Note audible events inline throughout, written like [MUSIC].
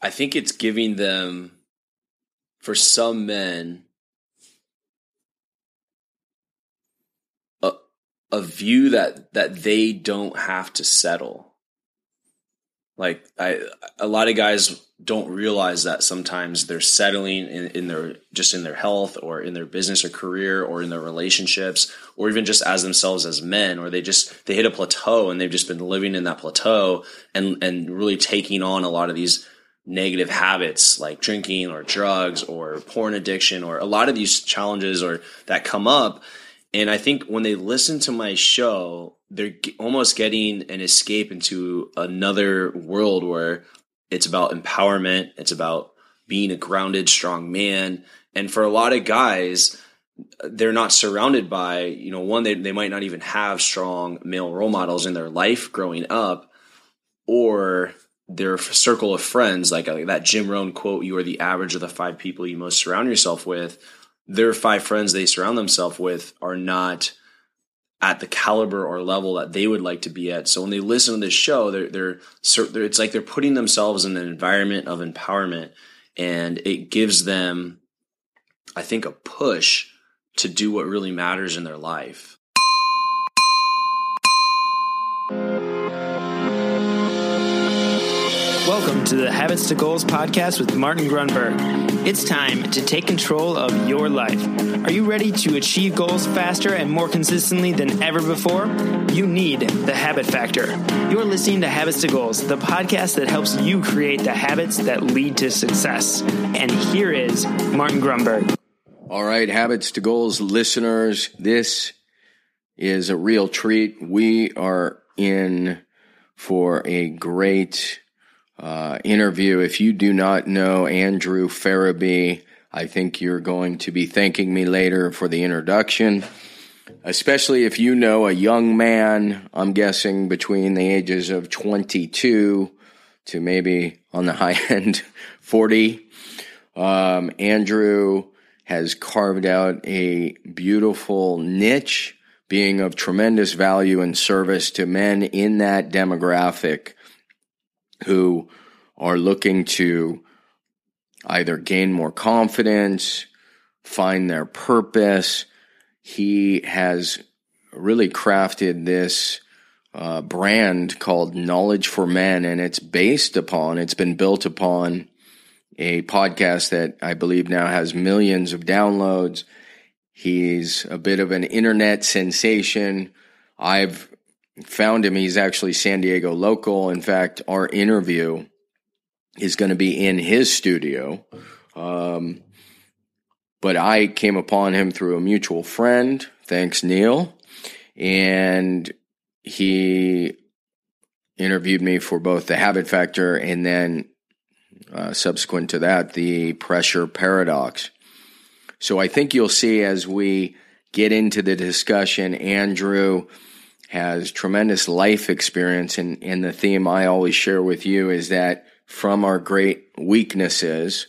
I think it's giving them, for some men, a, a view that that they don't have to settle. Like I, a lot of guys don't realize that sometimes they're settling in, in their just in their health or in their business or career or in their relationships or even just as themselves as men or they just they hit a plateau and they've just been living in that plateau and and really taking on a lot of these negative habits like drinking or drugs or porn addiction or a lot of these challenges or that come up and i think when they listen to my show they're almost getting an escape into another world where it's about empowerment. It's about being a grounded, strong man. And for a lot of guys, they're not surrounded by, you know, one, they, they might not even have strong male role models in their life growing up, or their circle of friends, like, like that Jim Rohn quote, you are the average of the five people you most surround yourself with. Their five friends they surround themselves with are not at the caliber or level that they would like to be at. So when they listen to this show, they're, they're, they're it's like they're putting themselves in an environment of empowerment and it gives them, I think, a push to do what really matters in their life. Welcome to the Habits to Goals podcast with Martin Grunburg. It's time to take control of your life. Are you ready to achieve goals faster and more consistently than ever before? You need the habit factor. You're listening to Habits to Goals, the podcast that helps you create the habits that lead to success. And here is Martin Grunburg. All right, Habits to Goals listeners, this is a real treat. We are in for a great uh, interview. If you do not know Andrew Ferebee, I think you're going to be thanking me later for the introduction. Especially if you know a young man, I'm guessing between the ages of 22 to maybe on the [LAUGHS] high end 40. Um, Andrew has carved out a beautiful niche, being of tremendous value and service to men in that demographic who are looking to either gain more confidence, find their purpose. He has really crafted this uh, brand called Knowledge for Men, and it's based upon, it's been built upon a podcast that I believe now has millions of downloads. He's a bit of an internet sensation. I've found him. He's actually San Diego local. In fact, our interview is going to be in his studio. Um, but I came upon him through a mutual friend. Thanks, Neil. And he interviewed me for both the habit factor and then uh, subsequent to that, the pressure paradox. So I think you'll see as we get into the discussion, Andrew has tremendous life experience. And, and the theme I always share with you is that from our great weaknesses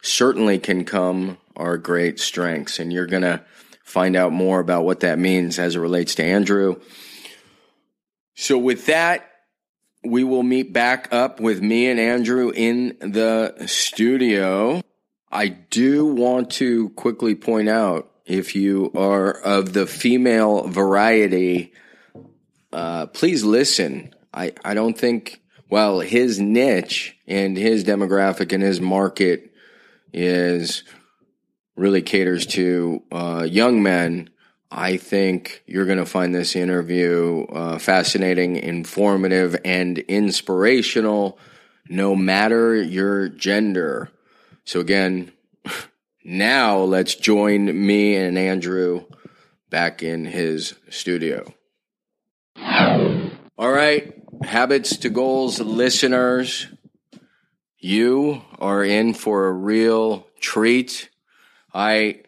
certainly can come our great strengths. And you're going to find out more about what that means as it relates to Andrew. So, with that, we will meet back up with me and Andrew in the studio. I do want to quickly point out if you are of the female variety, uh, please listen. I, I don't think, well, his niche and his demographic and his market is really caters to uh, young men. I think you're going to find this interview uh, fascinating, informative, and inspirational, no matter your gender. So, again, [LAUGHS] now let's join me and Andrew back in his studio. All right, habits to goals listeners, you are in for a real treat. I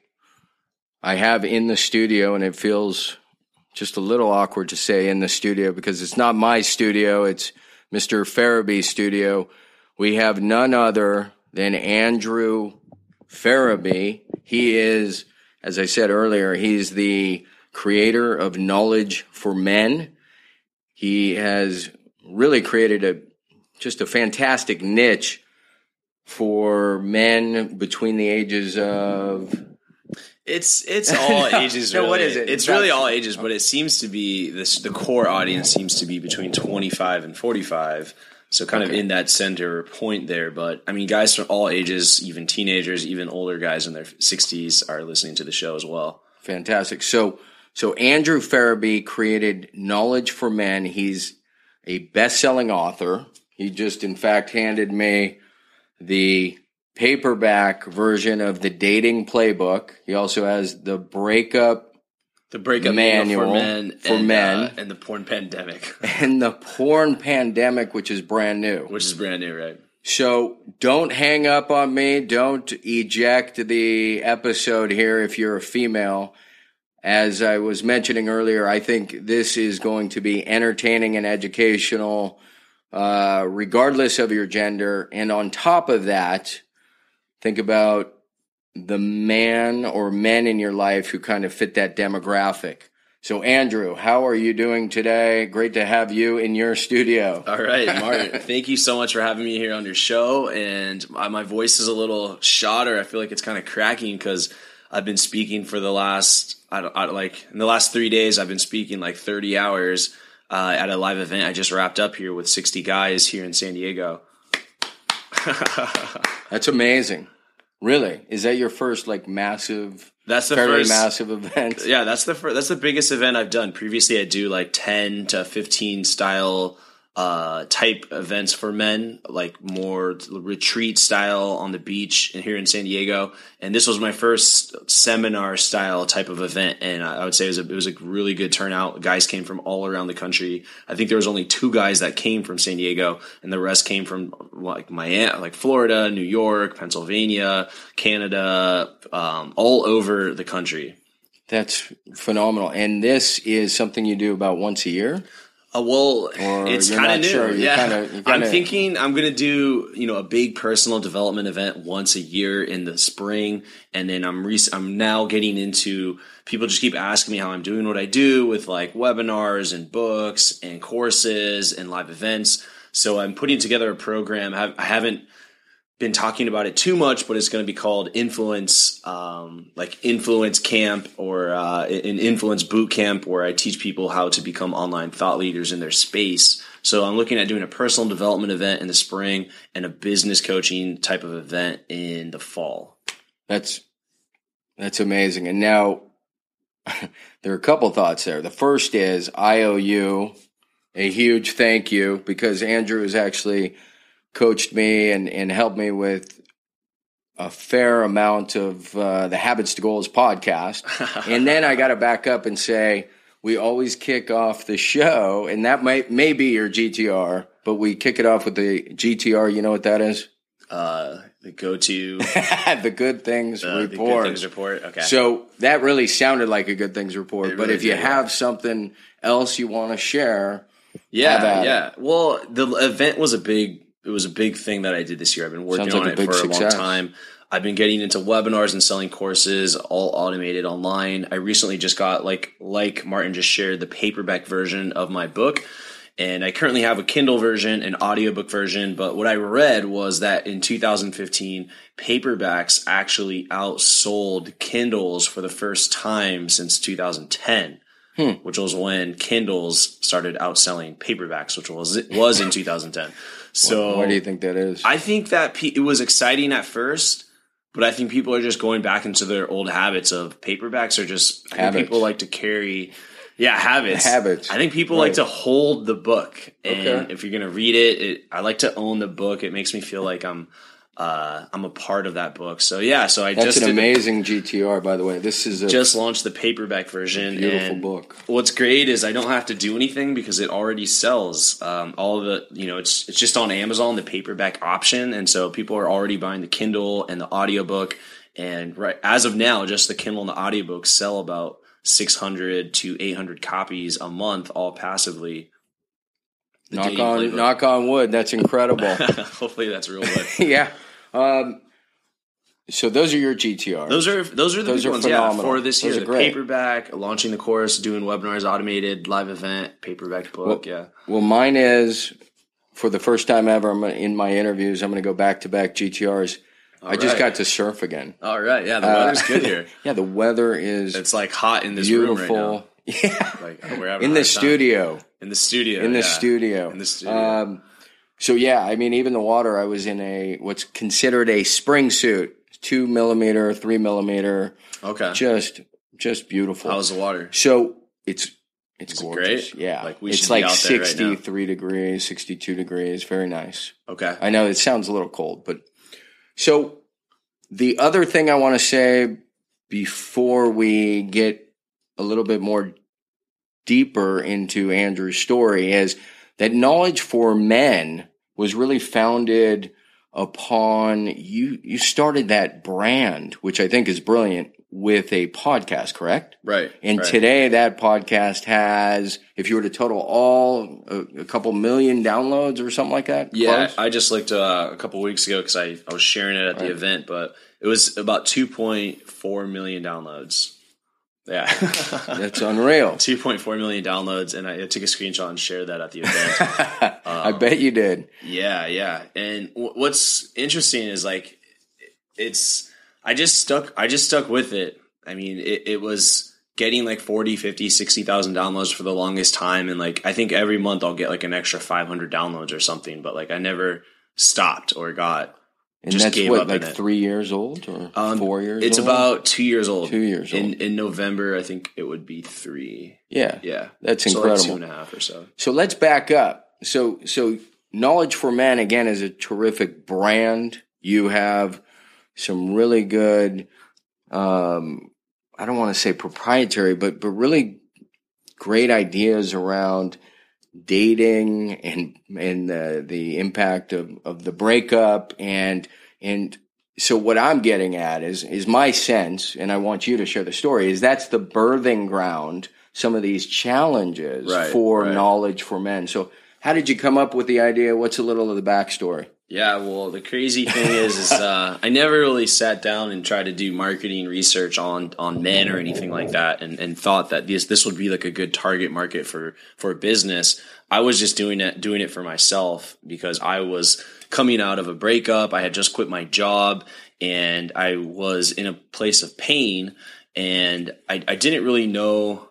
I have in the studio and it feels just a little awkward to say in the studio because it's not my studio, it's Mr. Ferebee's studio. We have none other than Andrew Ferebee. He is, as I said earlier, he's the creator of Knowledge for Men. He has really created a just a fantastic niche for men between the ages of It's it's all [LAUGHS] ages. No, really. what is it? It's That's- really all ages, but it seems to be this. The core audience seems to be between twenty five and forty five. So kind of in that center point there. But I mean, guys from all ages, even teenagers, even older guys in their sixties, are listening to the show as well. Fantastic. So, so Andrew Ferebee created Knowledge for Men. He's a best-selling author. He just, in fact, handed me the paperback version of the dating playbook. He also has the breakup The breakup Manual for men for and, men. uh, and the porn pandemic, [LAUGHS] [LAUGHS] and the porn pandemic, which is brand new. which is brand new, right? So don't hang up on me. Don't eject the episode here if you're a female. As I was mentioning earlier, I think this is going to be entertaining and educational, uh, regardless of your gender. And on top of that, think about the man or men in your life who kind of fit that demographic. So, Andrew, how are you doing today? Great to have you in your studio. All right, [LAUGHS] Martin. thank you so much for having me here on your show. And my voice is a little shorter. I feel like it's kind of cracking because I've been speaking for the last, I don't, I like in the last three days. I've been speaking like thirty hours uh, at a live event. I just wrapped up here with sixty guys here in San Diego. [LAUGHS] That's amazing. Really? Is that your first like massive, That's the fairly first massive event? Yeah, that's the first, that's the biggest event I've done. Previously, I do like ten to fifteen style uh, type events for men, like more retreat style on the beach and here in San Diego. And this was my first seminar style type of event, and I would say it was a, it was a really good turnout. Guys came from all around the country. I think there was only two guys that came from San Diego, and the rest came from like Miami, like Florida, New York, Pennsylvania, Canada, um, all over the country. That's phenomenal. And this is something you do about once a year? Uh, well, Or it's kind of new. sure. Yeah, kinda- you're I'm thinking I'm gonna do you know a big personal development event once a year in the spring, and then I'm rec- I'm now getting into people just keep asking me how I'm doing what I do with like webinars and books and courses and live events. So I'm putting together a program. I haven't been talking about it too much, but it's going to be called Influence, um, like Influence Camp or uh, an Influence Boot Camp, where I teach people how to become online thought leaders in their space. So I'm looking at doing a personal development event in the spring and a business coaching type of event in the fall. That's that's amazing. And now [LAUGHS] there are a couple thoughts there. The first is I owe you a huge thank you because Andrew is actually coached me and, and helped me with a fair amount of uh, the Habits to Goals podcast. [LAUGHS] and then I got to back up and say we always kick off the show, and that might may be your GTR, but we kick it off with the GTR. You know what that is? Uh, the go-to [LAUGHS] the Good Things uh, the Report. Good Things report. Okay. So that really sounded like a Good Things Report. But if you yeah. have something else you want to share, Yeah, yeah. Well, the event was a big it was a big thing that I did this year. I've been working Sounds on it for a long time. I've been getting into webinars and selling courses, all automated online. I recently just got like like Martin just shared the paperback version of my book. And I currently have a Kindle version, an audiobook version, but what I read was that in 2015, paperbacks actually outsold Kindles for the first time since 2010 which was when Kindles started outselling paperbacks, which was was in 2010. So why do you think that is? I think that pe- it was exciting at first, but I think people are just going back into their old habits of paperbacks are just I think people like to carry yeah, habits. Habits. I think people Right. like to hold the book. And Okay. if you're going to read it, it, I like to own the book. It makes me feel like I'm uh, I'm a part of that book. So yeah, so I That's just an amazing GTR, by the way. This is a just launched the paperback version. beautiful book. What's great is I don't have to do anything because it already sells. Um, all of the you know it's it's just on Amazon the paperback option, and so people are already buying the Kindle and the audiobook. And right as of now, just the Kindle and the audiobook sell about six hundred to eight hundred copies a month, all passively. Knock on playbook. knock on wood. That's incredible. [LAUGHS] Hopefully that's real wood. [LAUGHS] yeah. Um, so those are your GTRs. Those are those are the Those big are ones. phenomenal. Yeah, for this Those year, the great. paperback, launching the course, doing webinars, automated live event, paperback book. yeah, well, mine is for the first time ever, I'm in my interviews, I'm going to go back to back GTRs. I just got to surf again. All right, yeah, the Uh, weather's good here. [LAUGHS] Yeah, the weather is It's like hot in this room right now. [LAUGHS] Yeah, Like we're in the time. studio. In the studio. in the yeah. studio. In the studio. Um, so yeah, I mean, even the water, I was in a what's considered a spring suit, two millimeter, three millimeter, Okay. just just beautiful. How's the water? so it's it's Is it gorgeous. great? Yeah, Like, we it's like out there right now. sixty three degrees, sixty two degrees. Very nice. Okay. I know it sounds a little cold, but so the other thing I want to say before we get a little bit more deeper into Andrew's story is that knowledge for men was really founded upon you you started that brand which I think is brilliant with a podcast correct Right. and right. today that podcast has if you were to total all a, a couple million downloads or something like that Yeah, close? I just looked uh, a couple weeks ago because I, I was sharing it at the event, but it was about 2.4 million downloads. Yeah. [LAUGHS] That's unreal. [LAUGHS] 2.4 million downloads, and I, I took a screenshot and shared that at the event. [LAUGHS] I um, bet you did. yeah, yeah. And w- what's interesting is like, it's, I just stuck, I just stuck with it. I mean, it, it was getting like 40, 50, 60,000 downloads for the longest time. And like, I think every month I'll get like an extra 500 downloads or something, but like I never stopped or got And Just that's gave what, up like in three years old or Um, four years It's old? about two years old. Two years In old. in November, I think it would be three. Yeah. Yeah, That's so incredible. Like two and a half or so. So let's back up. So, so Knowledge for Men, again, is a terrific brand. You have some really good, um, I don't want to say proprietary, but, but really great ideas around dating and, and the, the impact of, of the breakup and, and so what I'm getting at is, is my sense, and I want you to share the story, is that's the birthing ground, some of these challenges Right, for right. knowledge for men. So how did you come up with the idea? What's a little of the backstory? Yeah, well, the crazy thing is, is uh, [LAUGHS] I never really sat down and tried to do marketing research on on men or anything like that, and, and thought that this this would be like a good target market for for business. I was just doing it doing it for myself because I was coming out of a breakup. I had just quit my job, and I was in a place of pain, and I, I didn't really know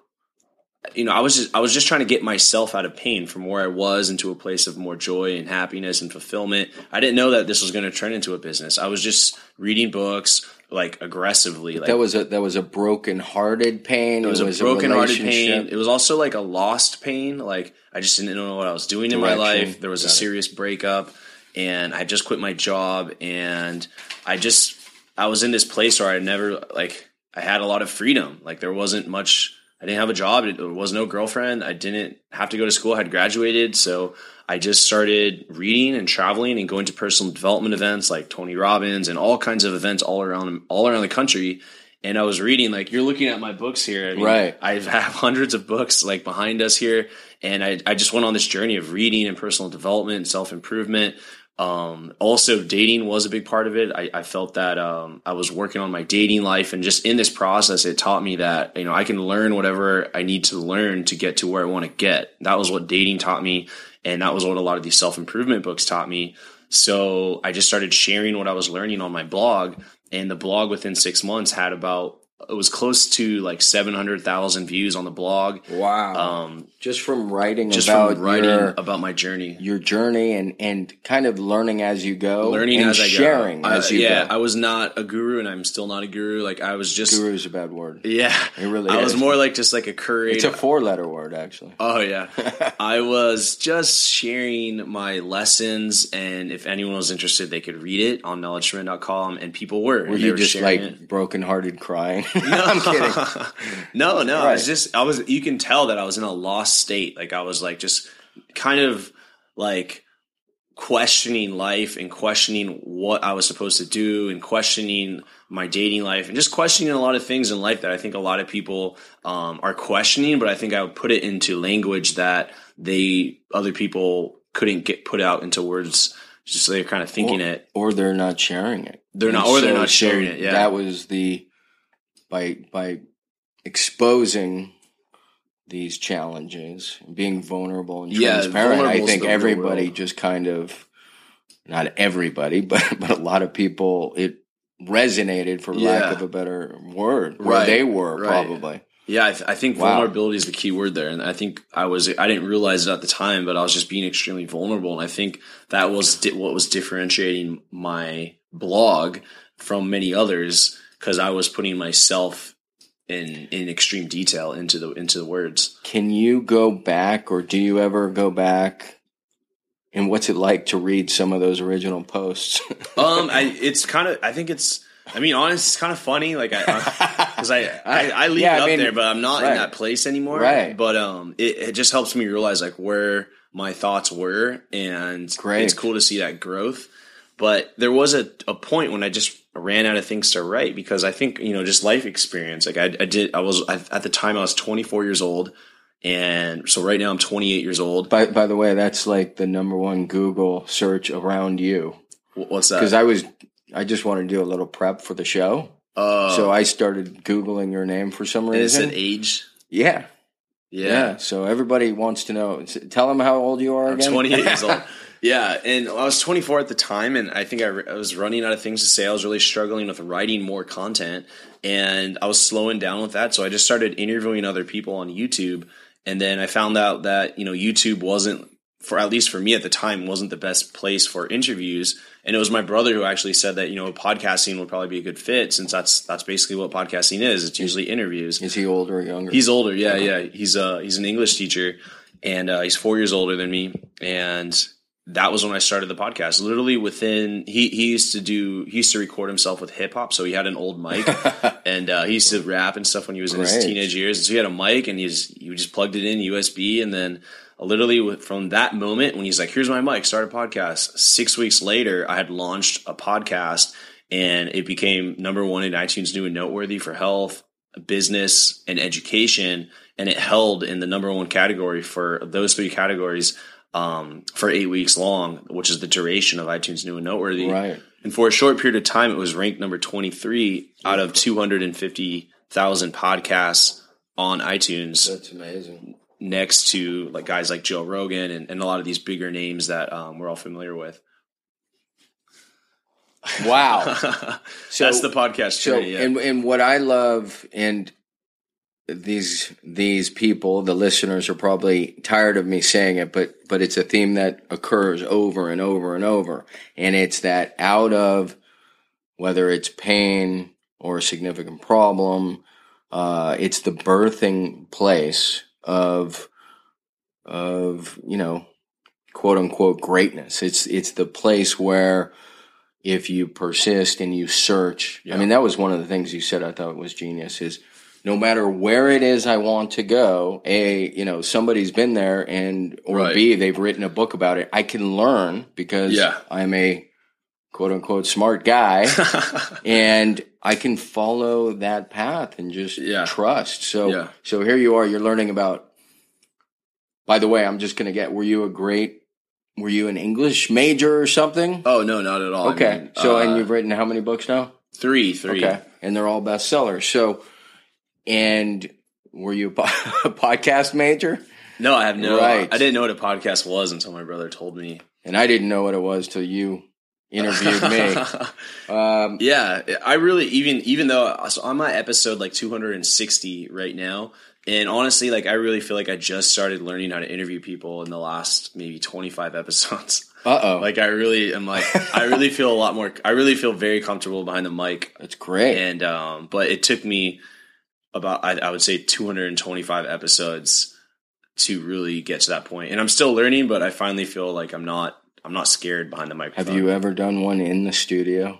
you know, I was just I was just trying to get myself out of pain from where I was into a place of more joy and happiness and fulfillment. I didn't know that this was going to turn into a business. I was just reading books like aggressively. Like That was a that was a broken hearted pain. it was, a broken hearted pain. It was also like a lost pain. Like I just didn't know what I was doing in my life. There was a Got it. serious breakup, and I just quit my job, and I just I was in this place where I never like I had a lot of freedom. Like there wasn't much. I didn't have a job. There was no girlfriend. I didn't have to go to school. I had graduated, so I just started reading and traveling and going to personal development events like Tony Robbins and all kinds of events all around all around the country. And I was reading like you're looking at my books here. I mean, Right. I have [LAUGHS] hundreds of books like behind us here, and I I just went on this journey of reading and personal development and self improvement. Um, also, dating was a big part of it. I, I felt that um, I was working on my dating life, and just in this process, it taught me that you know I can learn whatever I need to learn to get to where I want to get. That was what dating taught me, and that was what a lot of these self improvement books taught me. So I just started sharing what I was learning on my blog, and the blog within six months had about it was close to like seven hundred thousand views on the blog. Wow. Um, just from writing just about from writing your, about my journey. your journey and, and kind of learning as you go. learning and as I sharing go. as Uh, you yeah, go. I was not a guru, and I'm still not a guru. Like I was just, Guru is a bad word. yeah, It really I was more like just like a curator. It's a four letter word, actually. Oh yeah, [LAUGHS] I was just sharing my lessons, and if anyone was interested, they could read it on knowledgetrend.com, and people were. Were you just like broken hearted crying? [LAUGHS] I'm kidding. [LAUGHS] no, no. I was just I was you can tell that I was in a lost state. Like I was like just kind of like questioning life and questioning what I was supposed to do and questioning my dating life and just questioning a lot of things in life that I think a lot of people um, are questioning, but I think I would put it into language that they other people couldn't get put out into words. Just so they're kind of thinking it. Or they're not sharing it. They're not- And or they're not sharing it, yeah. That was the by by exposing these challenges, being vulnerable and Yeah, transparent. I think everybody just kind of, not everybody, [LAUGHS] but but a lot of people, it resonated for lack of a better word, where Right, they were right. probably. Yeah, I, th- I think Wow. vulnerability is the key word there, and I think I was I didn't realize it at the time, but I was just being extremely vulnerable, and I think that was di- what was differentiating my blog from many others because I was putting myself in in extreme detail into the into the words. Can you go back, or do you ever go back? And what's it like to read some of those original posts? [LAUGHS] Um, I it's kind of I think it's I mean honest it's kind of funny like I because I, I [LAUGHS] I leave Yeah, it I up mean, there, but I'm not right. in that place anymore. Right. But um, it, it just helps me realize like where my thoughts were, and Great. it's cool to see that growth. But there was a, a point when I just ran out of things to write because I think you know just life experience. Like I, I did, I was I, at the time I was 24 years old, and so right now I'm 28 years old. by by the way, that's like the number one Google search around you. What's that? because I was I just wanted to do a little prep for the show, uh, so I started googling your name for some reason. and it said age. yeah, Yeah. yeah, So everybody wants to know. Tell them how old you are I'm again. 28 years [LAUGHS] old. Yeah, and I was 24 at the time, and I think I, re- I was running out of things to say. I was really struggling with writing more content, and I was slowing down with that. So I just started interviewing other people on YouTube, and then I found out that you know YouTube wasn't for at least for me at the time wasn't the best place for interviews. And it was my brother who actually said that you know podcasting would probably be a good fit since that's that's basically what podcasting is. It's usually interviews. Is he older or younger? He's older, yeah, yeah. He's uh he's an English teacher, and uh, he's four years older than me. And that was when I started the podcast. Literally within he he used to do he used to record himself with hip hop, so he had an old mic, [LAUGHS] and uh, he used to rap and stuff when he was in his teenage years. And so he had a mic, and he's he just plugged it in USB, and then. Literally, from that moment when he's like, "Here's my mic, start a podcast." Six weeks later, I had launched a podcast, and it became number one in iTunes New and Noteworthy for health, business, and education. And it held in the number one category for those three categories um, for eight weeks long, which is the duration of iTunes New and Noteworthy. right. And for a short period of time, it was ranked number 23 out of 250,000 podcasts on iTunes That's amazing. next to like guys like Joe Rogan and, and a lot of these bigger names that um, we're all familiar with. Wow. [LAUGHS] So That's the podcast So, journey. yeah. and and what I love, and these these people, the listeners, are probably tired of me saying it, but but it's a theme that occurs over and over and over, and it's that out of whether it's pain or a significant problem, uh, it's the birthing place of of you know quote unquote greatness. It's it's the place where if you persist and you search. I mean, that was one of the things you said I thought was genius is no matter where it is I want to go, A, you know, somebody's been there and or Right. B, they've written a book about it. I can learn because Yeah. I'm a quote unquote smart guy [LAUGHS] and I can follow that path and just Yeah. trust. So Yeah. so here you are, you're learning about by the way, I'm just gonna get were you a great were you an English major or something? oh no, not at all. I Okay. mean, so, uh, and you've written how many books now? three, three. Okay. And they're all bestsellers. So, and were you a, po- [LAUGHS] a podcast major? No, I have no. Right. I didn't know what a podcast was until my brother told me. And I didn't know what it was till you interviewed me. [LAUGHS] Um, yeah, I really even even though so I'm at episode like 260 right now, and honestly, like I really feel like I just started learning how to interview people in the last maybe 25 [LAUGHS] episodes. uh oh. like I really am like I really feel a lot more. I really feel very comfortable behind the mic, That's great. and um, but it took me about I, I would say 225 episodes to really get to that point, and I'm still learning, but I finally feel like I'm not. I'm not scared behind the microphone. Have you ever done one in the studio?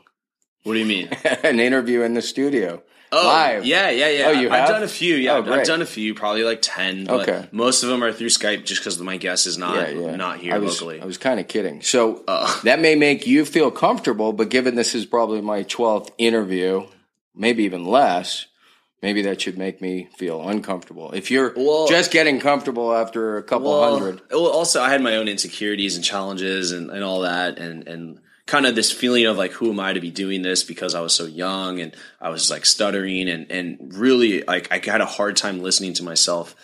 What do you mean? [LAUGHS] An interview in the studio. Oh, Live. Yeah, yeah, yeah. Oh, you I've have? done a few. Yeah, Oh, I've- I've done a few, probably like ten. Okay. most of them are through Skype, just because my guest is not yeah, yeah. not here I was, locally. I was kind of kidding. So Uh, [LAUGHS] that may make you feel comfortable, but given this is probably my 12th interview, maybe even less, maybe that should make me feel uncomfortable. If you're Well- just getting comfortable after a couple well, hundred, well, also I had my own insecurities and challenges and, and all that, and and kind of this feeling of like, who am I to be doing this? Because I was so young and I was like stuttering and and really like I had a hard time listening to myself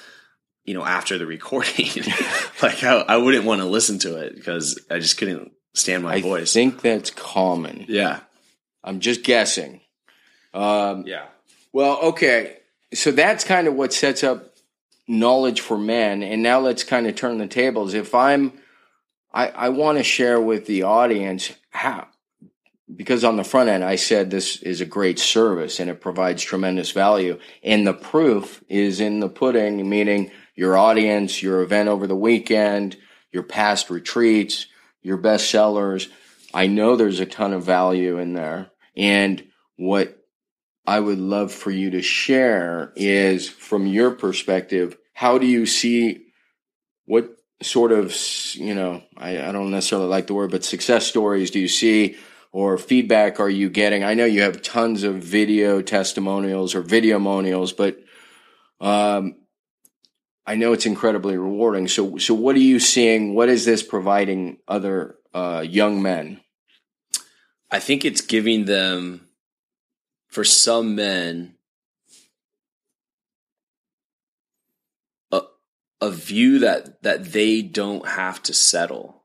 you know, after the recording. [LAUGHS] [LAUGHS] like I, I wouldn't want to listen to it because I just couldn't stand my I voice. think that's common. yeah. I'm just guessing. Um, Yeah. Well, okay. So that's kind of what sets up knowledge for men. And now let's kind of turn the tables. If I'm, I, I want to share with the audience how, because on the front end, I said this is a great service and it provides tremendous value. And the proof is in the pudding, meaning your audience, your event over the weekend, your past retreats, your best sellers. I know there's a ton of value in there. And what I would love for you to share is from your perspective, how do you see what sort of, you know, I, I don't necessarily like the word, but success stories do you see or feedback are you getting? I know you have tons of video testimonials or videomonials, but um, I know it's incredibly rewarding. So, so what are you seeing? What is this providing other uh, young men? I think it's giving them, for some men, a, a view that that they don't have to settle.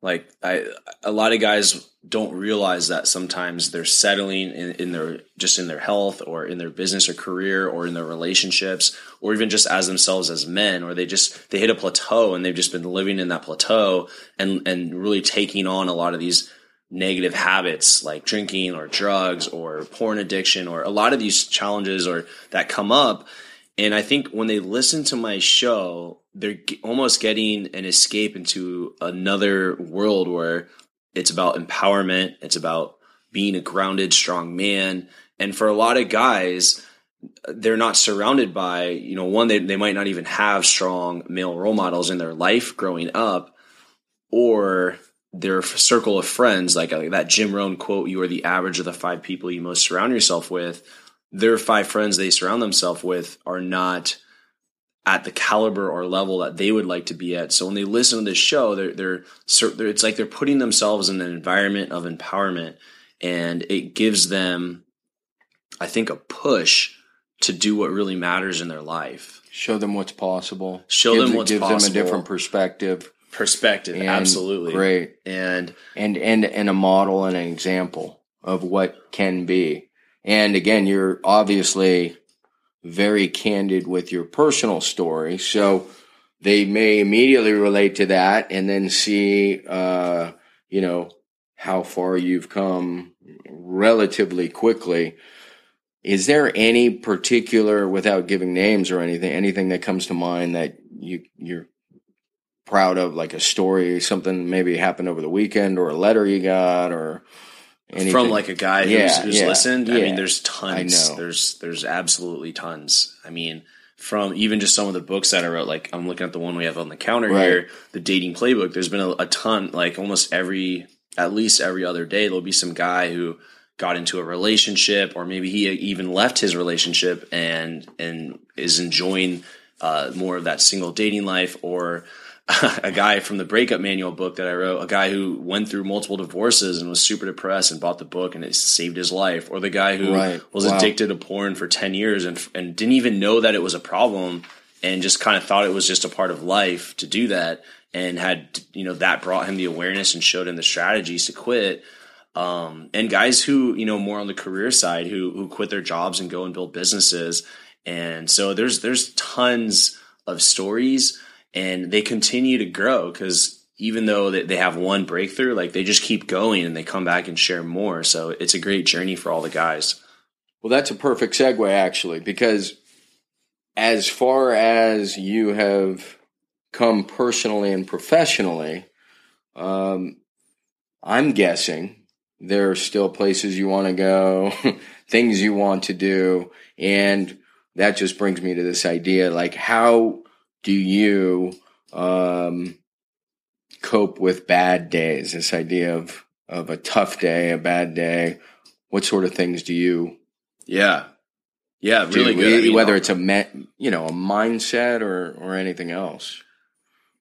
Like I, a lot of guys don't realize that sometimes they're settling in, in their just in their health or in their business or career or in their relationships or even just as themselves as men or they just they hit a plateau and they've just been living in that plateau and and really taking on a lot of these negative habits like drinking or drugs or porn addiction or a lot of these challenges or that come up. And i think when they listen to my show they're almost getting an escape into another world where it's about empowerment it's about being a grounded strong man. And for a lot of guys they're not surrounded by you know one they, they might not even have strong male role models in their life growing up or their circle of friends, like uh, that Jim Rohn quote, you are the average of the five people you most surround yourself with. Their five friends they surround themselves with are not at the caliber or level that they would like to be at. So when they listen to this show, they're, they're, they're it's like they're putting themselves in an environment of empowerment and it gives them, I think, a push to do what really matters in their life. Show them what's possible. Show Gives- them what's gives them a different perspective. Perspective, And absolutely. great. And and and and a model and an example of what can be. And again, you're obviously very candid with your personal story, so they may immediately relate to that and then see, uh, you know, how far you've come relatively quickly. Is there any particular, without giving names or anything, anything that comes to mind that you you're proud of, like a story, something maybe happened over the weekend, or a letter you got, or anything? from like a guy who's, Yeah, who's yeah, listened. I mean, there's tons. I know. There's there's absolutely tons. I mean, from even just some of the books that I wrote. Like I'm looking at the one we have on the counter Right. here, the dating playbook. There's been a, a ton. Like almost every, at least every other day, there'll be some guy who got into a relationship, or maybe he even left his relationship and and is enjoying uh, more of that single dating life, or [LAUGHS] a guy from the breakup manual book that I wrote, a guy who went through multiple divorces and was super depressed and bought the book and it saved his life, or the guy who Right. was Wow. addicted to porn for 10 years and, and didn't even know that it was a problem and just kind of thought it was just a part of life to do that and had, you know, that brought him the awareness and showed him the strategies to quit. Um, and guys who, you know, more on the career side who, who quit their jobs and go and build businesses. And so there's, there's tons of stories and they continue to grow because even though they have one breakthrough, like they just keep going and they come back and share more. So it's a great journey for all the guys. Well, that's a perfect segue, actually, because as far as you have come personally and professionally, um, I'm guessing there are still places you want to go, [LAUGHS] things you want to do. And that just brings me to this idea like, how do you um, cope with bad days? This idea of, of a tough day, a bad day. What sort of things do you Yeah. Yeah, really do, good. I mean, whether it's a me- you know a mindset or or anything else.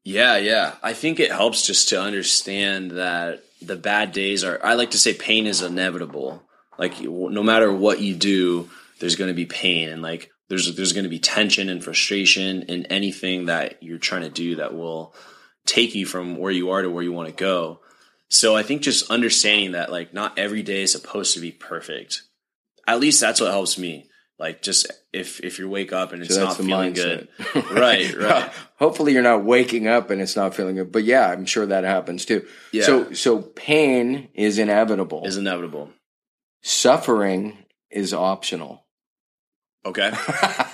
Yeah, yeah. I think it helps just to understand that the bad days are, I like to say pain is inevitable. Like, no matter what you do, there's going to be pain. And like, there's there's going to be tension and frustration in anything that you're trying to do that will take you from where you are to where you want to go. So I think just understanding that like not every day is supposed to be perfect. At least that's what helps me. Like just if if you wake up and it's So not feeling mindset. good, [LAUGHS] right, right. Hopefully you're not waking up and it's not feeling good. But yeah, I'm sure that happens too. Yeah. So so pain is inevitable. is inevitable. Suffering is optional. Okay. [LAUGHS]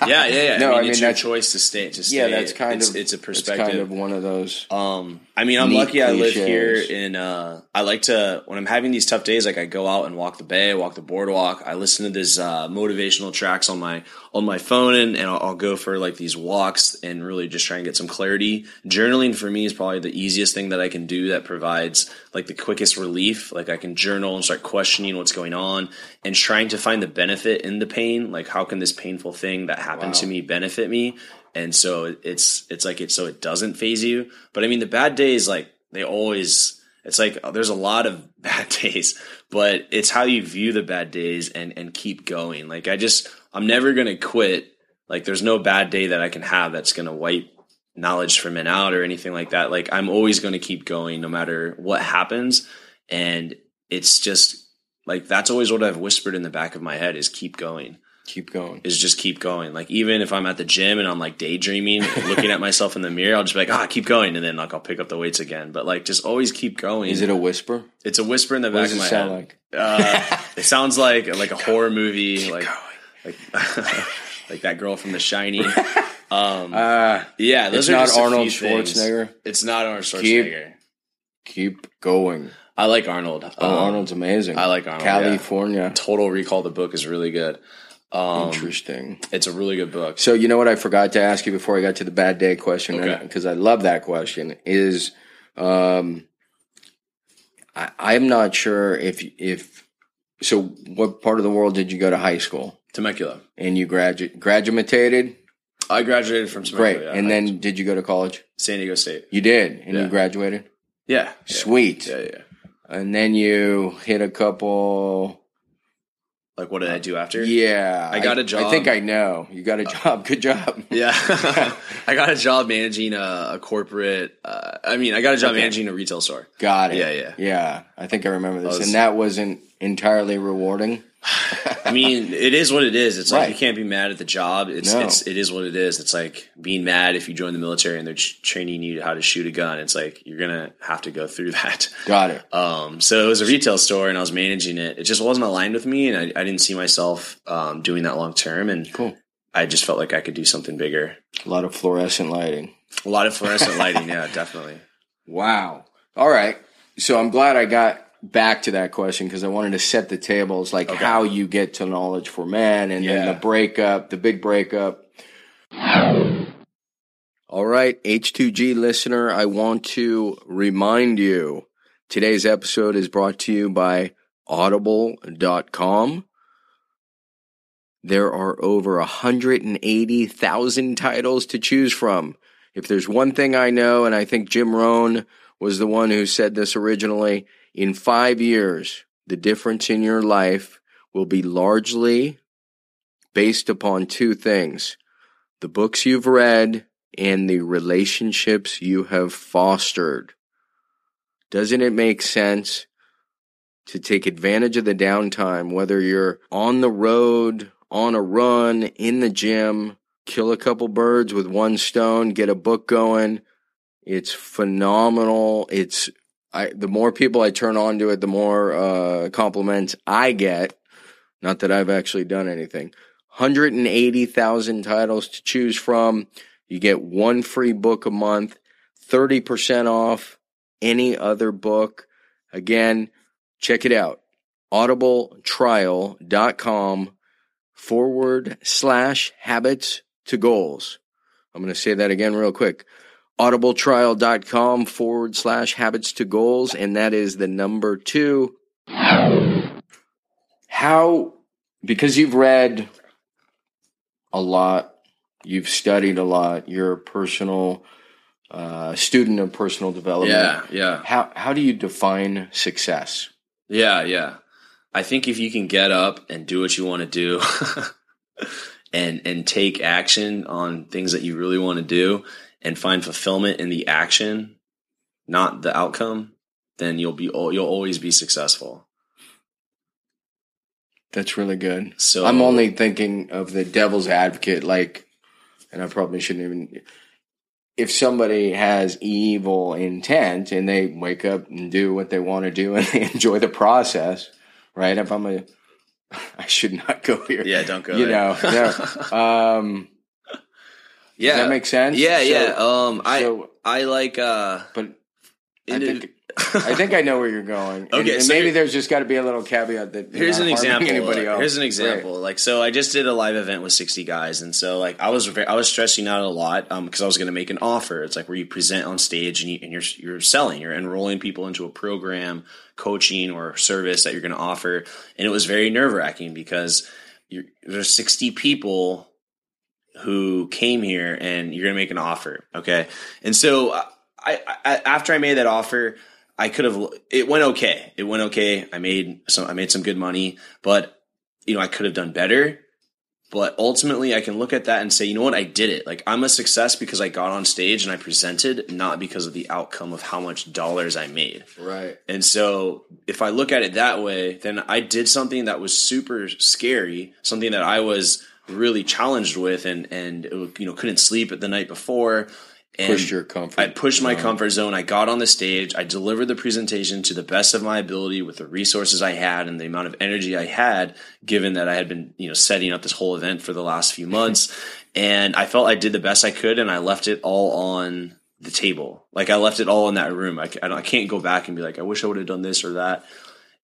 Yeah, yeah, yeah. No, I mean, I mean, it's your choice to stay. To stay. yeah, that's kind it's, of it's a perspective. It's kind of one of those. Um, I mean, I'm lucky. I live here in. Uh, I like to when I'm having these tough days. Like I go out and walk the bay, walk the boardwalk. I listen to these uh, motivational tracks on my on my phone, and, and I'll, I'll go for like these walks and really just try and get some clarity. Journaling for me is probably the easiest thing that I can do that provides like the quickest relief. Like I can journal and start questioning what's going on and trying to find the benefit in the pain. Like how can this painful thing that happened to me benefit me? and so it's it's like it so it doesn't phase you. But i mean the bad days like they always it's like uh, there's a lot of [LAUGHS] bad days but it's how you view the bad days and and keep going. Like i just i'm never gonna quit. Like there's no bad day that i can have that's gonna wipe knowledge from it out or anything like that. Like i'm always gonna keep going no matter what happens. And it's just like that's always what i've whispered in the back of my head is keep going Keep going. is just keep going. Like even if I'm at the gym and I'm like daydreaming, [LAUGHS] looking at myself in the mirror, I'll just be like, ah, keep going, and then like I'll pick up the weights again. But like just always keep going. Is it a whisper? it's a whisper in the What back of my head. like? Uh, it sounds like like a horror movie, like like [LAUGHS] like that girl from The Shining. [LAUGHS] Um, Uh, yeah, those it's are not just Arnold few things. Schwarzenegger. It's not Arnold Schwarzenegger. Keep going. I like Arnold. Oh, Um, Arnold's amazing. I like Arnold, yeah. California. Total Recall. The book is really good. Um, Interesting. it's a really good book. So you know what I forgot to ask you before I got to the bad day question Okay. because I love that question is um I, I'm not sure if if so what part of the world did you go to high school Temecula. and you graduate graduated I graduated from Temecula. great yeah. and then did you go to college San Diego State. you did and Yeah. you graduated Yeah. yeah. sweet Yeah, yeah. and then you hit a couple Like, what did I do after? yeah I got a I job. I think I know you got a job good job [LAUGHS] Yeah. [LAUGHS] I got a job managing a, a corporate. Uh, I mean, I got a job Okay. managing a retail store. got it Yeah, yeah. yeah I think I remember this was- and that wasn't entirely rewarding I mean, it is what it is. It's like you can't be mad at the job. It's No. it's it is what it is. It's like being mad if you join the military and they're training you how to shoot a gun. It's like you're gonna have to go through [LAUGHS] that. got it Um, so it was a retail store and I was managing it. It just wasn't aligned with me, and I, I didn't see myself um, doing that long term. And Cool. I just felt like I could do something bigger. A lot of fluorescent lighting. A lot of fluorescent lighting, [LAUGHS] yeah, definitely. Wow. All right. So I'm glad I got back to that question because I wanted to set the tables, like Okay. how you get to knowledge for men and then the breakup, the big breakup. All right, H2G listener, I want to remind you today's episode is brought to you by audible.com. There are over 180,000 titles to choose from. If there's one thing I know, and I think Jim Rohn was the one who said this originally, in five years, the difference in your life will be largely based upon two things the books you've read and the relationships you have fostered. Doesn't it make sense to take advantage of the downtime, whether you're on the road, on a run, in the gym, kill a couple birds with one stone, get a book going? It's phenomenal. It's I the more people I turn on to it, the more uh, compliments I get. Not that I've actually done anything. 180,000 titles to choose from. You get one free book a month, 30% off any other book. Again, check it out. audibletrial.com forward slash habits to goals. I'm going to say that again real quick. audibletrial.com forward slash habits to goals. And that is the number two. How, because you've read a lot, you've studied a lot, you're a personal uh, student of personal development. Yeah, yeah. How, how do you define success? Yeah, yeah. I think if you can get up and do what you want to do [LAUGHS] and and take action on things that you really want to do and find fulfillment in the action, not the outcome, then you'll be you'll always be successful. That's really good. So I'm only thinking of the devil's advocate, like, and I probably shouldn't even. If somebody has evil intent and they wake up and do what they want to do and [LAUGHS] they enjoy the process, right? If I'm a, [LAUGHS] I should not go here. yeah, don't go. you there. know, yeah. [LAUGHS] Um, yeah, does that make sense? yeah, So- yeah. Um, I so, I like uh. but I think [LAUGHS] I think I know where you're going. And- Okay, and, so maybe there's just got to be a little caveat that Here's an example. Anybody else. Here's an example. Like, so I just did a live event with 60 guys, and so like I was I was stressing out a lot because I was going to make an offer. It's like where you present on stage and, you, and you're you're selling, you're enrolling people into a program, coaching or service that you're going to offer, and it was very nerve wracking because you're, there's 60 people who came here and you're going to make an offer. Okay. And so uh, I, I, after I made that offer, I could have, it went okay. It went okay. I made some, I made some good money, but you know, I could have done better. But ultimately, I can look at that and say, you know what, I did it. Like, I'm a success because I got on stage and I presented, not because of the outcome of how much dollars I made. right. And so if I look at it that way, then I did something that was super scary, something that I was really challenged with and and uh, you know couldn't sleep at the night before and Pushed your comfort. I pushed my comfort zone. I got on the stage. I delivered the presentation to the best of my ability with the resources I had and the amount of energy I had, given that I had been, you know, setting up this whole event for the last few [LAUGHS] months. and I felt I did the best I could and I left it all on the table. Like I left it all in that room. I, I, I can't go back and be like, I wish I would have done this or that.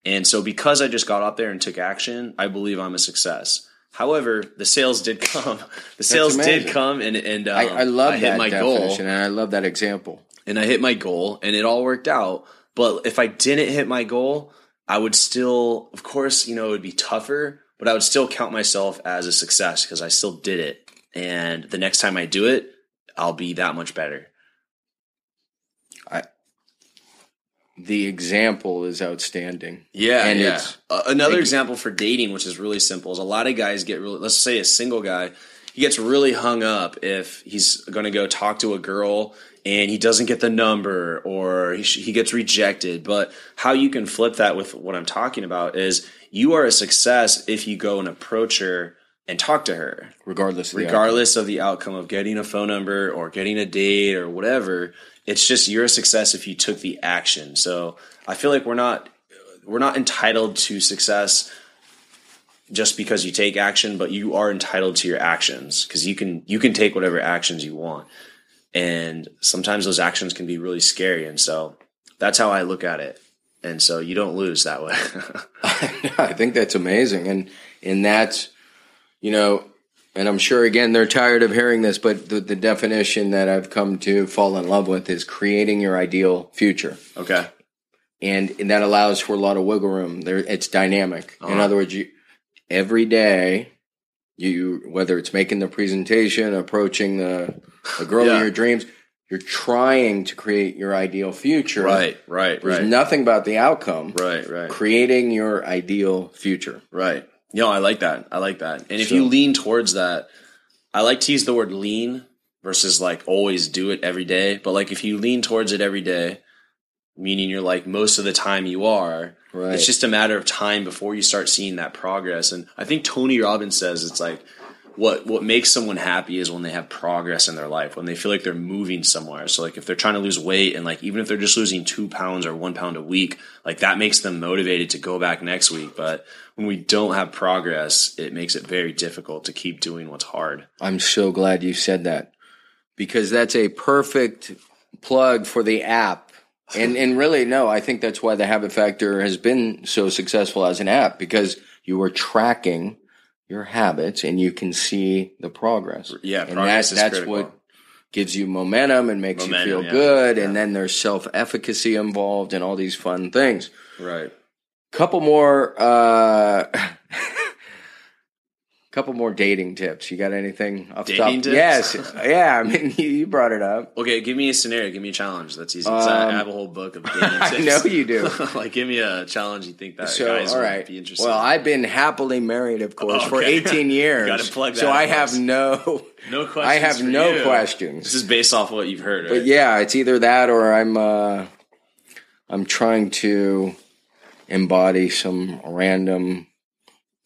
And so because I just got up there and took action, I believe I'm a success. However, the sales did [LAUGHS] come. The sales did come, and and um, I, I love hit that my goal and I love that example. and I hit my goal and it all worked out. But if I didn't hit my goal, I would still, of course, you know, it would be tougher, but I would still count myself as a success because I still did it. And the next time I do it, I'll be that much better. The example is outstanding. Yeah, And yeah. it's- Uh, another example for dating, which is really simple, is a lot of guys get really. Let's say a single guy, he gets really hung up if he's going to go talk to a girl and he doesn't get the number or he, sh- he gets rejected. But how you can flip that with what I'm talking about is you are a success if you go and approach her and talk to her regardless. Of the regardless of the outcome of getting a phone number or getting a date or whatever it's just you're a success if you took the action. So i feel like we're not we're not entitled to success just because you take action but you are entitled to your actions because you can you can take whatever actions you want. And sometimes those actions can be really scary. And so that's how i look at it. And so you don't lose that way. [LAUGHS] [LAUGHS] I think that's amazing, and and that's you know, and I'm sure again they're tired of hearing this, but the, the definition that I've come to fall in love with is creating your ideal future, okay and, and that allows for a lot of wiggle room. There, it's dynamic. In Uh-huh. other words, you every day. You whether it's making the presentation, approaching the, the girl Yeah. of your dreams, you're trying to create your ideal future. right right There's right There's nothing about the outcome. right right Creating your ideal future. Right. No, I like that. I like that. And if you lean towards that, I like to use the word lean versus like always do it every day. But like if you lean towards it every day, meaning you're like most of the time you are, Right. it's just a matter of time before you start seeing that progress. And I think Tony Robbins says it's like what what makes someone happy is when they have progress in their life, when they feel like they're moving somewhere. So like if they're trying to lose weight and like even if they're just losing two pounds or one pound a week, like that makes them motivated to go back next week. But when we don't have progress, it makes it very difficult to keep doing what's hard. I'm so glad you said that because that's a perfect plug for the app. And and really no, I think that's why the Habit Factor has been so successful as an app because you are tracking your habits and you can see the progress. Yeah, and progress that, that's critical. what gives you momentum and makes Momentum, you feel yeah. good. Yeah. And then there's self efficacy involved and all these fun things. Right. Couple more, uh, [LAUGHS] couple more dating tips. You got anything? Off the Dating top? tips? Yes. yeah. I mean, [LAUGHS] you, you brought it up. Okay, give me a scenario. Give me a challenge. That's easy. 'cause I Um, have a whole book of dating [LAUGHS] tips. I know you do. like, give me a challenge you think that So, guys all would right. be interested. Well. I've been happily married, of course, for Okay. 18 years. So I in have no, no questions. I have for no you. questions. This is based off what you've heard, right? But yeah, it's either that or I'm uh, I'm trying to embody some random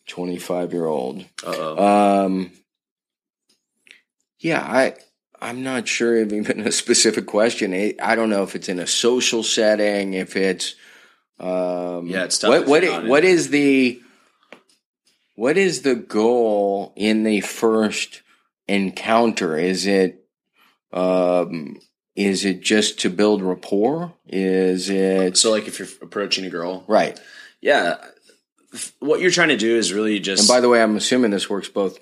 25 year old. Um, yeah, I I'm not sure of even a specific question. I I don't know if it's in a social setting, if it's um, Yeah, it's tough What what in what it. is the what is the goal in the first encounter? Is it um, is it just to build rapport? Is it so, like, if you're approaching a girl, right? yeah, what you're trying to do is really just And by the way, I'm assuming this works both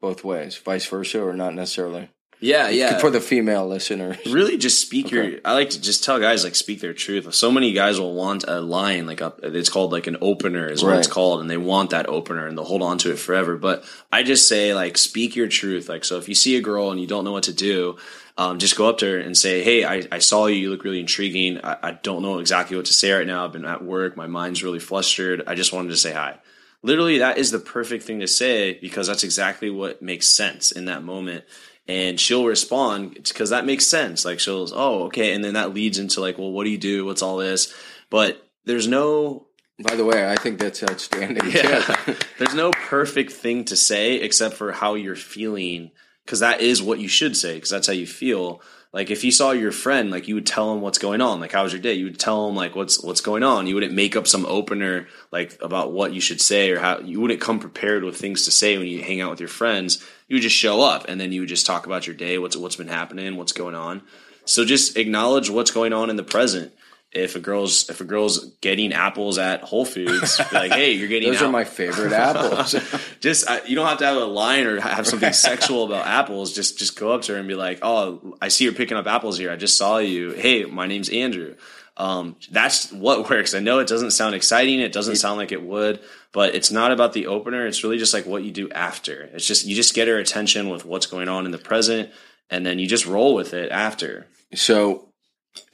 both ways, vice versa, or not necessarily. yeah, yeah. For the female listeners, really just speak Okay. your i like to just tell guys like speak their truth so many guys will want a line like a, it's called like an opener is what it's called and they want that opener and they'll hold on to it forever but i just say like speak your truth like so if you see a girl and you don't know what to do um, just go up to her and say hey i, I saw you. You look really intriguing. I, I don't know exactly what to say right now. I've been at work. My mind's really flustered. I just wanted to say hi. Literally that is the perfect thing to say because that's exactly what makes sense in that moment. And she'll respond because that makes sense. Like she'll oh okay. And then that leads into like well what do you do? What's all this? But there's no by the way, I think that's outstanding. [LAUGHS] yeah, there's no perfect thing to say except for how you're feeling because that is what you should say because that's how you feel. Like if you saw your friend like you would tell him what's going on. Like how was your day? You would tell him like what's what's going on. You wouldn't make up some opener like about what you should say or how you wouldn't come prepared with things to say when you hang out with your friends. You would just show up and then you would just talk about your day what's what's been happening what's going on. So just acknowledge what's going on in the present if a girl's if a girl's getting apples at Whole Foods, like, hey, you're getting [LAUGHS] Those are my favorite apples. [LAUGHS] just I, you don't have to have a line or have something [LAUGHS] sexual about apples. Just just go up to her and be like, "Oh, I see you're picking up apples here. I just saw you. Hey, my name's Andrew." Um, that's what works. I know it doesn't sound exciting. It doesn't sound like it would, but it's not about the opener. It's really just like what you do after. It's just you just get her attention with what's going on in the present, and then you just roll with it after. so,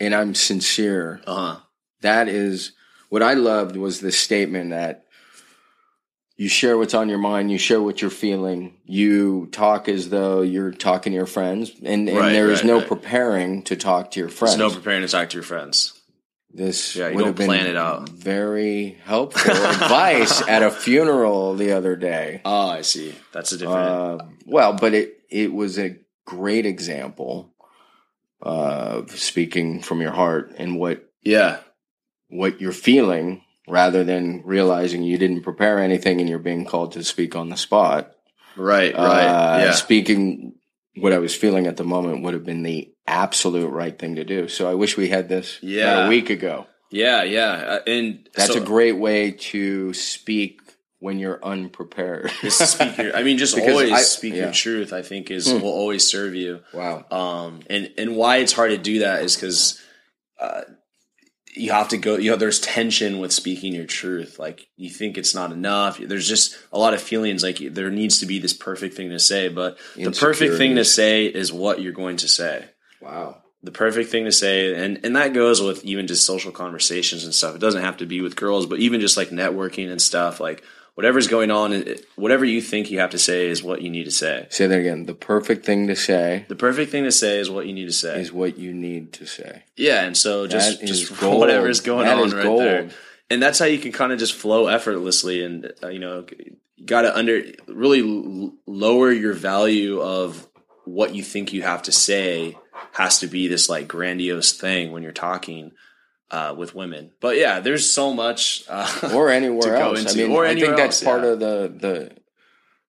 and I'm sincere. Uh huh. That is what I loved was the statement that you share what's on your mind, you share what you're feeling, you talk as though you're talking to your friends, and, and Right, there is right, no right. preparing to talk to your friends. There's no preparing to talk to your friends. this Yeah, you would have been plan it out. very helpful [LAUGHS] advice at a funeral the other day. Oh, I see. That's a different. Uh, well, but it it was a great example of speaking from your heart and what yeah, what you're feeling rather than realizing you didn't prepare anything and you're being called to speak on the spot. right, right. Uh, yeah. Speaking what I was feeling at the moment would have been the absolute right thing to do. So I wish we had this Yeah. a week ago. Yeah, yeah, uh, and That's so- a great way to speak when you're unprepared. [LAUGHS] Just speak your, I mean, just Because always I- speak yeah. Hmm. your truth. I think is will always serve you. wow. Um, and and why it's hard to do that is because uh, you have to go. You know, there's tension with speaking your truth. Like you think it's not enough. There's just a lot of feelings. Like there needs to be this perfect thing to say, but the perfect thing to say is what you're going to say. Wow. the perfect thing to say and and that goes with even just social conversations and stuff it doesn't have to be with girls but even just like networking and stuff like whatever's going on whatever you think you have to say is what you need to say Say that again. The perfect thing to say the perfect thing to say is what you need to say is what you need to say. yeah and so just That is just [LAUGHS] gold. whatever's going That on is right gold. there and that's how you can kind of just flow effortlessly and uh, you know got to under really l- lower your value of what you think you have to say has to be this like grandiose thing when you're talking uh, with women. But yeah, there's so much uh, [LAUGHS] Or anywhere else. into- I mean, or I think that's else, part yeah. of the the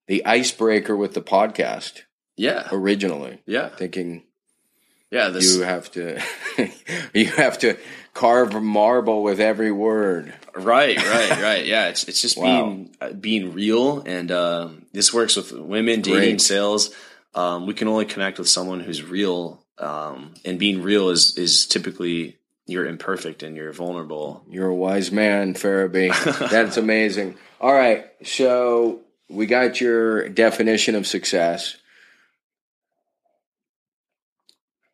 the icebreaker with the podcast yeah, originally. yeah, Thinking yeah. This you have to [LAUGHS] you have to carve marble with every word. right, right, [LAUGHS] right. Yeah, it's it's just Wow. being uh, being real, and um, this works with women dating, Great. sales. Um, we can only connect with someone who's real, um, and being real is is typically you're imperfect and you're vulnerable. You're a wise man, Ferebee. [LAUGHS] That's amazing. All right, so we got your definition of success.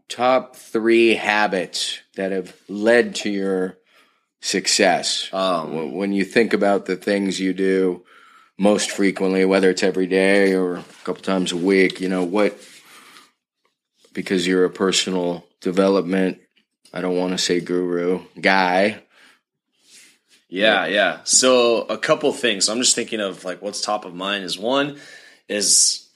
Top three habits that have led to your success. Um, when you think about the things you do most frequently, whether it's every day or a couple times a week, you know, what, because you're a personal development, I don't want to say guru guy. Yeah, yeah. So a couple things. I'm just thinking of like what's top of mind is one is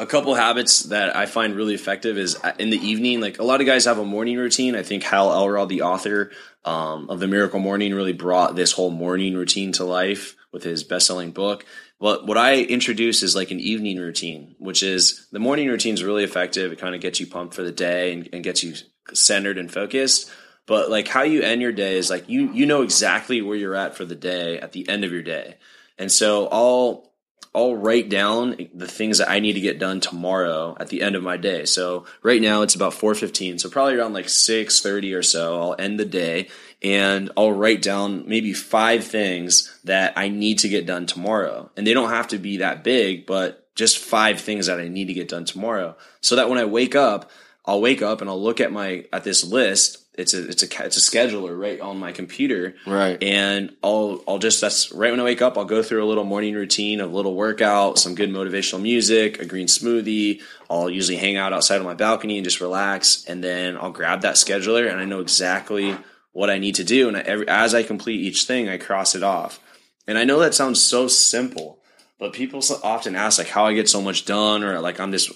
a couple habits that I find really effective is uh, in the evening. Like a lot of guys have a morning routine. I think Hal Elrod, the author um, of the Miracle Morning, really brought this whole morning routine to life with his best-selling book. But what I introduce is like an evening routine, which is the morning routine is really effective. It kind of gets you pumped for the day and, and gets you centered and focused but like how you end your day is like you you know exactly where you're at for the day at the end of your day. And so i'll i'll write down the things that i need to get done tomorrow at the end of my day. So right now it's about 4.15 so probably around like 6.30 or so i'll end the day and i'll write down maybe five things that i need to get done tomorrow. And they don't have to be that big but just five things that i need to get done tomorrow so that when i wake up I'll wake up and I'll look at my at this list. It's a it's a it's a scheduler right on my computer. Right. And I'll I'll just that's right when I wake up. I'll go through a little morning routine, a little workout, some good motivational music, a green smoothie. I'll usually hang out outside on my balcony and just relax. And then I'll grab that scheduler and I know exactly what I need to do. And I, every, as I complete each thing, I cross it off. And I know that sounds so simple, but people so often ask like how I get so much done, or like I'm this.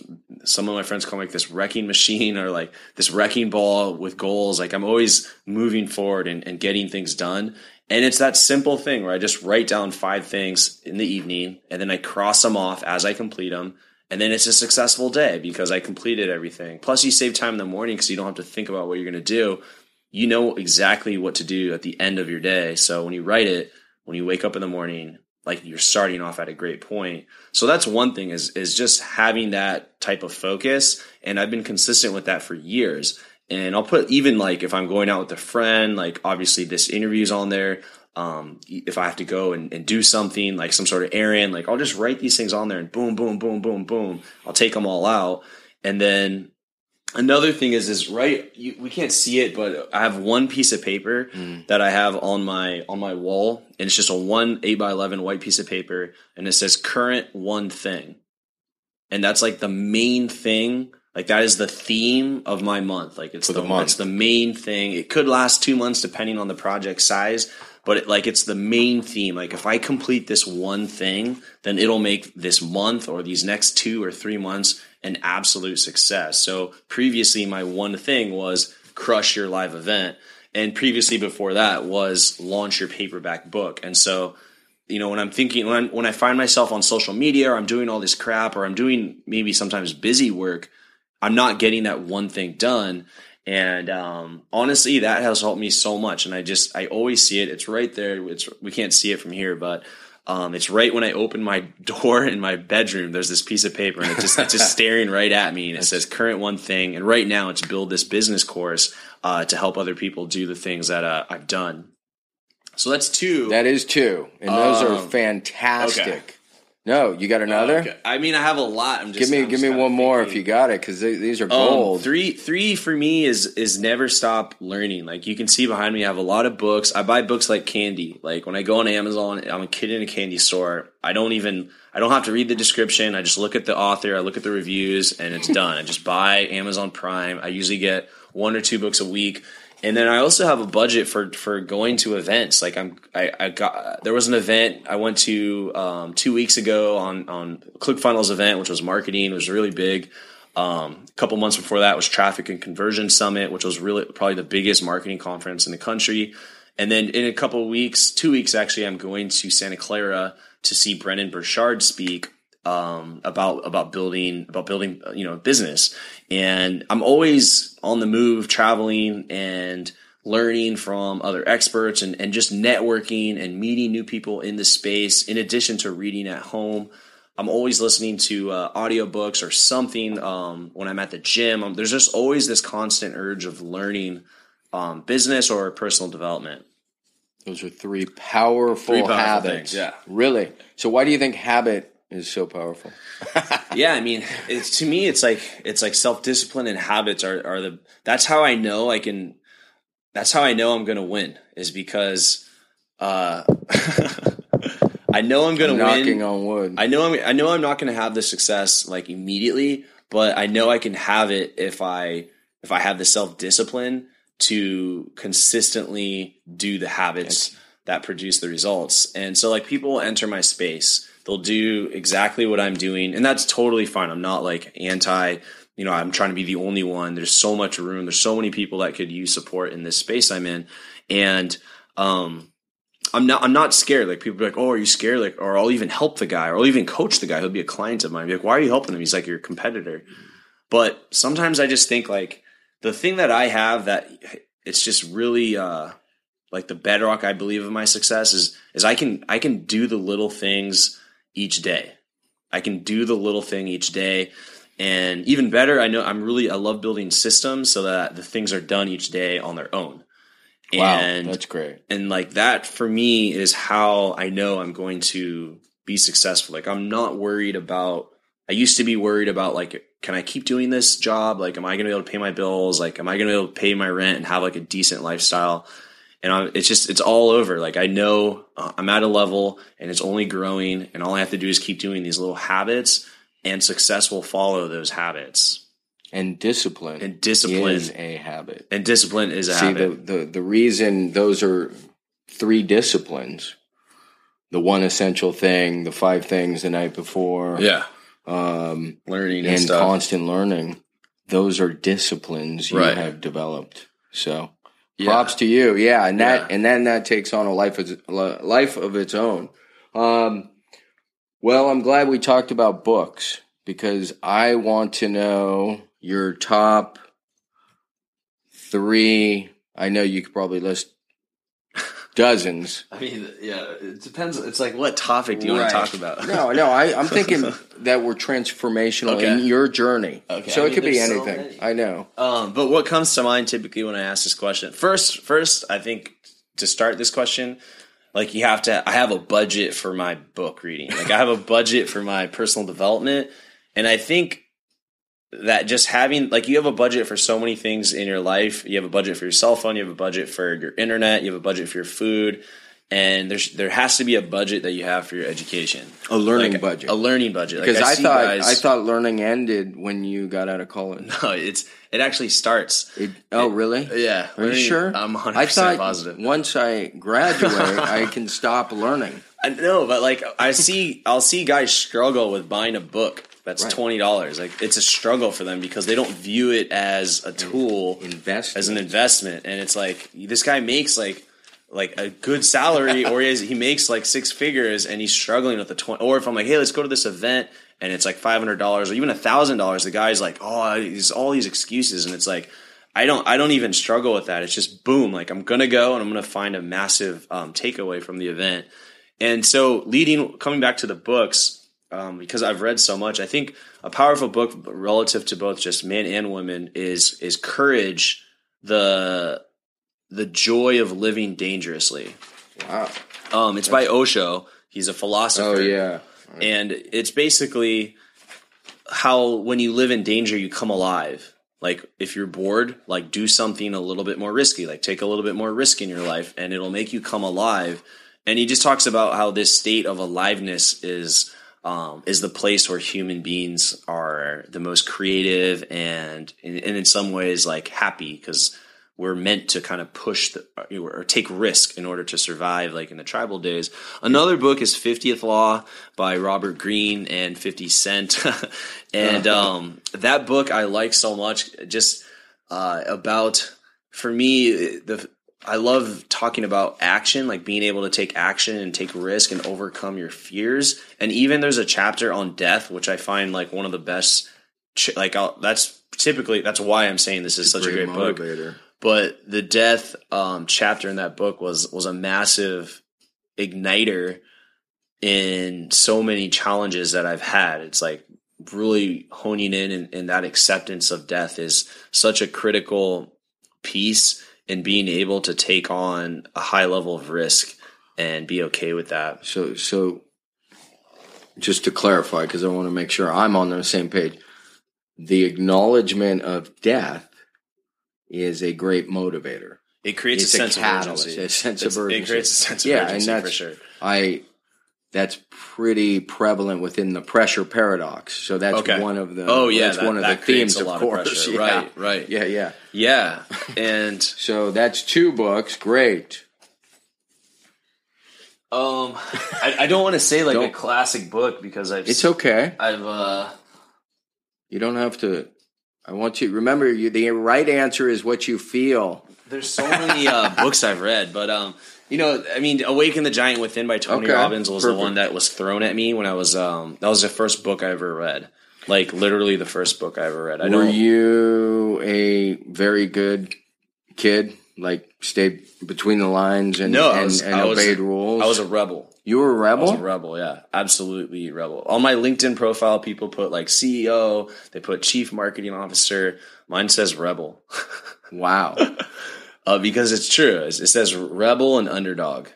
Some of my friends call me like this wrecking machine, [LAUGHS] or like this wrecking ball with goals. Like I'm always moving forward and, and getting things done. And it's that simple thing where I just write down five things in the evening, and then I cross them off as I complete them. And then it's a successful day because I completed everything. Plus, you save time in the morning because you don't have to think about what you're going to do. You know exactly what to do at the end of your day. So when you write it, when you wake up in the morning, like you're starting off at a great point. So that's one thing is is just having that type of focus and I've been consistent with that for years. And I'll put even like if I'm going out with a friend, like obviously this interview's on there. Um, if I have to go and, and do something like some sort of errand, like I'll just write these things on there and boom, boom, boom, boom, boom. I'll take them all out. And then another thing is is right you, we can't see it but i have one piece of paper hmm. that i have on my on my wall and it's just a one 8 by 11 white piece of paper and it says current one thing. And that's like the main thing like that is the theme of my month like it's For the, the month. it's the main thing. It could last two months depending on the project size but it, like it's the main theme. Like if i complete this one thing then it'll make this month or these next two or three months an absolute success. So previously my one thing was crush your live event. And previously before that was launch your paperback book. And so you know when i'm thinking when, I'm, when i find myself on social media or i'm doing all this crap or i'm doing maybe sometimes busy work i'm not getting that one thing done. And um, honestly that has helped me so much. And i just i always see it. It's right there. It's we can't see it from here but um, it's right when I open my [LAUGHS] door in my bedroom. There's this piece of paper, and it just it's just staring right at me, and it says "current one thing." And right now, it's build this business course uh, to help other people do the things that uh, I've done. So that's two. That is two, and those are Um, fantastic. okay. No, you got another? Okay. I mean, I have a lot. I'm just Give me, I'm give me one more if you got it, because these are Um, gold. three, three for me is is never stop learning. Like you can see behind me, I have a lot of books. I buy books like candy. Like when I go on Amazon, I'm a kid in a candy store. I don't even, I don't have to read the description. I just look at the author, I look at the reviews, and it's done. I just buy Amazon Prime. I usually get one or two books a week. And then I also have a budget for for going to events. Like I'm, I, I got there was an event I went to um, two weeks ago on on ClickFunnels event, which was marketing. It was really big. Um, a couple months before that was Traffic and Conversion Summit, which was really probably the biggest marketing conference in the country. And then in a couple weeks, two weeks actually, I'm going to Santa Clara to see Brendon Burchard speak um, about about building about building uh, you know business. And I'm always on the move, traveling and learning from other experts and, and just networking and meeting new people in the space in addition to reading at home i'm always listening to uh, audiobooks or something um, when i'm at the gym um, there's just always this constant urge of learning um, business or personal development Those are three powerful Three powerful habits. things, yeah. Really? So why do you think habit is so powerful? [LAUGHS] yeah i mean it's to me it's like it's like self-discipline and habits are, are the that's how i know i can that's how i know i'm gonna win is because uh [LAUGHS] i know i'm gonna win. Knocking on wood. i know i'm i know i'm not gonna have the success like immediately but i know i can have it if i if i have the self-discipline to consistently do the habits that produce the results and so like people enter my space they'll do exactly what i'm doing and that's totally fine i'm not like anti you know i'm trying to be the only one there's so much room there's so many people that could use support in this space i'm in and um I'm not. I'm not scared. Like people be like, "Oh, are you scared?" Like, or I'll even help the guy, or I'll even coach the guy. He'll be a client of mine. Be like, "Why are you helping him?" He's like your competitor. But sometimes I just think like the thing that I have that it's just really uh, like the bedrock I believe of my success is is I can I can do the little things each day. I can do the little thing each day. And even better, I know I'm really I love building systems so that the things are done each day on their own. wow, And that's great. and like that for me is how I know I'm going to be successful. Like I'm not worried about I used to be worried about like can I keep doing this job? Like am I going to be able to pay my bills? Like am I going to be able to pay my rent and have like a decent lifestyle? And I'm, it's just it's all over. Like I know uh, I'm at a level and it's only growing and all I have to do is keep doing these little habits and success will follow those habits. And discipline. And discipline is a habit. and discipline is a See, habit. the, the, the reason those are three disciplines the one essential thing, the five things the night before, yeah. um, Learning and, and constant learning, those are disciplines you Right. have developed. So Yeah. props to you. Yeah. And that, Yeah. and then that takes on a life of, life of its own. Um, well, I'm glad we talked about books because I want to know your top three. I know you could probably list dozens. I mean, yeah, it depends. It's like what topic do you want to talk about? No, no, I, I'm thinking [LAUGHS] that we're transformational Okay. in your journey. Okay, So I it mean, could be there's so anything. I know. Um, but what comes to mind typically when I ask this question? First, first, I think to start this question, like you have to. I have a budget for my book reading. Like I have a budget for my personal development, and I think that just having like you have a budget for so many things in your life. You have a budget for your cell phone. You have a budget for your internet. You have a budget for your food. And there's there has to be a budget that you have for your education, A learning Like, budget. a learning budget. Like, Because I, thought guys- I thought learning ended when you got out of college. [LAUGHS] no, it's it actually starts. It, oh, really? Yeah, Are you sure? I'm 100 I thought positive. once I graduate, I [LAUGHS] can stop learning. I know, but like I see, I'll see guys struggle with buying a book that's Right. twenty dollars. Like it's a struggle for them because they don't view it as a tool, as an investment, and it's like this guy makes like like a good salary, or he, has, he makes like six figures, and he's struggling with the twenty. Or if I'm like, hey, let's go to this event. And it's like five hundred dollars, or even a thousand dollars. The guy's like, "Oh, he's all these excuses," and it's like, I don't I don't even struggle with that. It's just boom, like I'm gonna go and I'm gonna find a massive um, takeaway from the event. And so leading coming back to the books, um, because I've read so much, I think a powerful book relative to both just men and women is is courage, the the joy of living dangerously. Wow. Um, it's by Osho. He's a philosopher Oh yeah. and it's basically how when you live in danger you come alive like if you're bored like do something a little bit more risky like take a little bit more risk in your life and it'll make you come alive and he just talks about how this state of aliveness is um, is the place where human beings are the most creative and and in some ways like happy because we're meant to kind of push the, or take risk in order to survive like in the tribal days. Another book is 50th law by robert greene and 50 cent. [LAUGHS] And um, that book i like so much just uh, about for me the i love talking about action like being able to take action and take risk and overcome your fears and even there's a chapter on death which i find like one of the best ch- like I'll, that's typically that's why i'm saying this is such a great book motivator. but the death um, chapter in that book was was a massive igniter in so many challenges that I've had. It's like really honing in and, and that acceptance of death is such a critical piece and being able to take on a high level of risk and be okay with that. So, so just to clarify, because I want to make sure I'm on the same page, the acknowledgement of death is a great motivator. It creates It's a a sense catalyst, of urgency. a sense It's- of urgency. It creates a sense of Yeah, and that's- for sure. I that's pretty prevalent within the pressure paradox. So that's Okay. one of the Oh yeah, that's that, one of the themes a lot of of course. pressure. [LAUGHS] Yeah. Right, right. Yeah, yeah. Yeah, [LAUGHS] and So that's two books. Great. um, I, I don't want to say like a classic book because I've It's okay. I've uh You don't have to. I want you remember you. The right answer is what you feel. there's so many uh, books I've read, but um, you know, I mean, Awaken the Giant Within by Tony Okay, Robbins was the one that was thrown at me when I was um that was the first book I ever read, like literally the first book I ever read. I Were don't. you a very good kid? Like stayed between the lines and No, I and, was- and I was- obeyed rules. I was a rebel. you were a rebel. was a rebel, yeah, absolutely rebel. On my LinkedIn profile, people put like CEO, they put Chief Marketing Officer. Mine says rebel, [LAUGHS] wow. Uh, because it's true. It says rebel and underdog.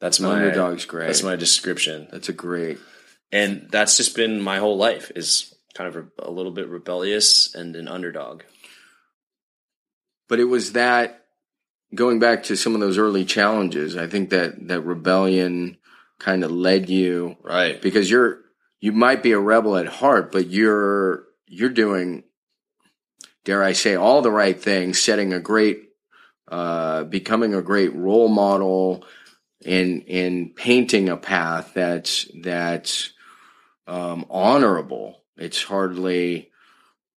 That's my Underdog's great. That's my description, That's a great. and that's just been my whole life. Is kind of a little bit rebellious and an underdog. But it was that going back to some of those early challenges. I think that that rebellion kind of led you Right. because you're you might be a rebel at heart, but you're you're doing, dare I say, all the right things, setting a great, uh, becoming a great role model, and and painting a path that's that's um, honorable. It's hardly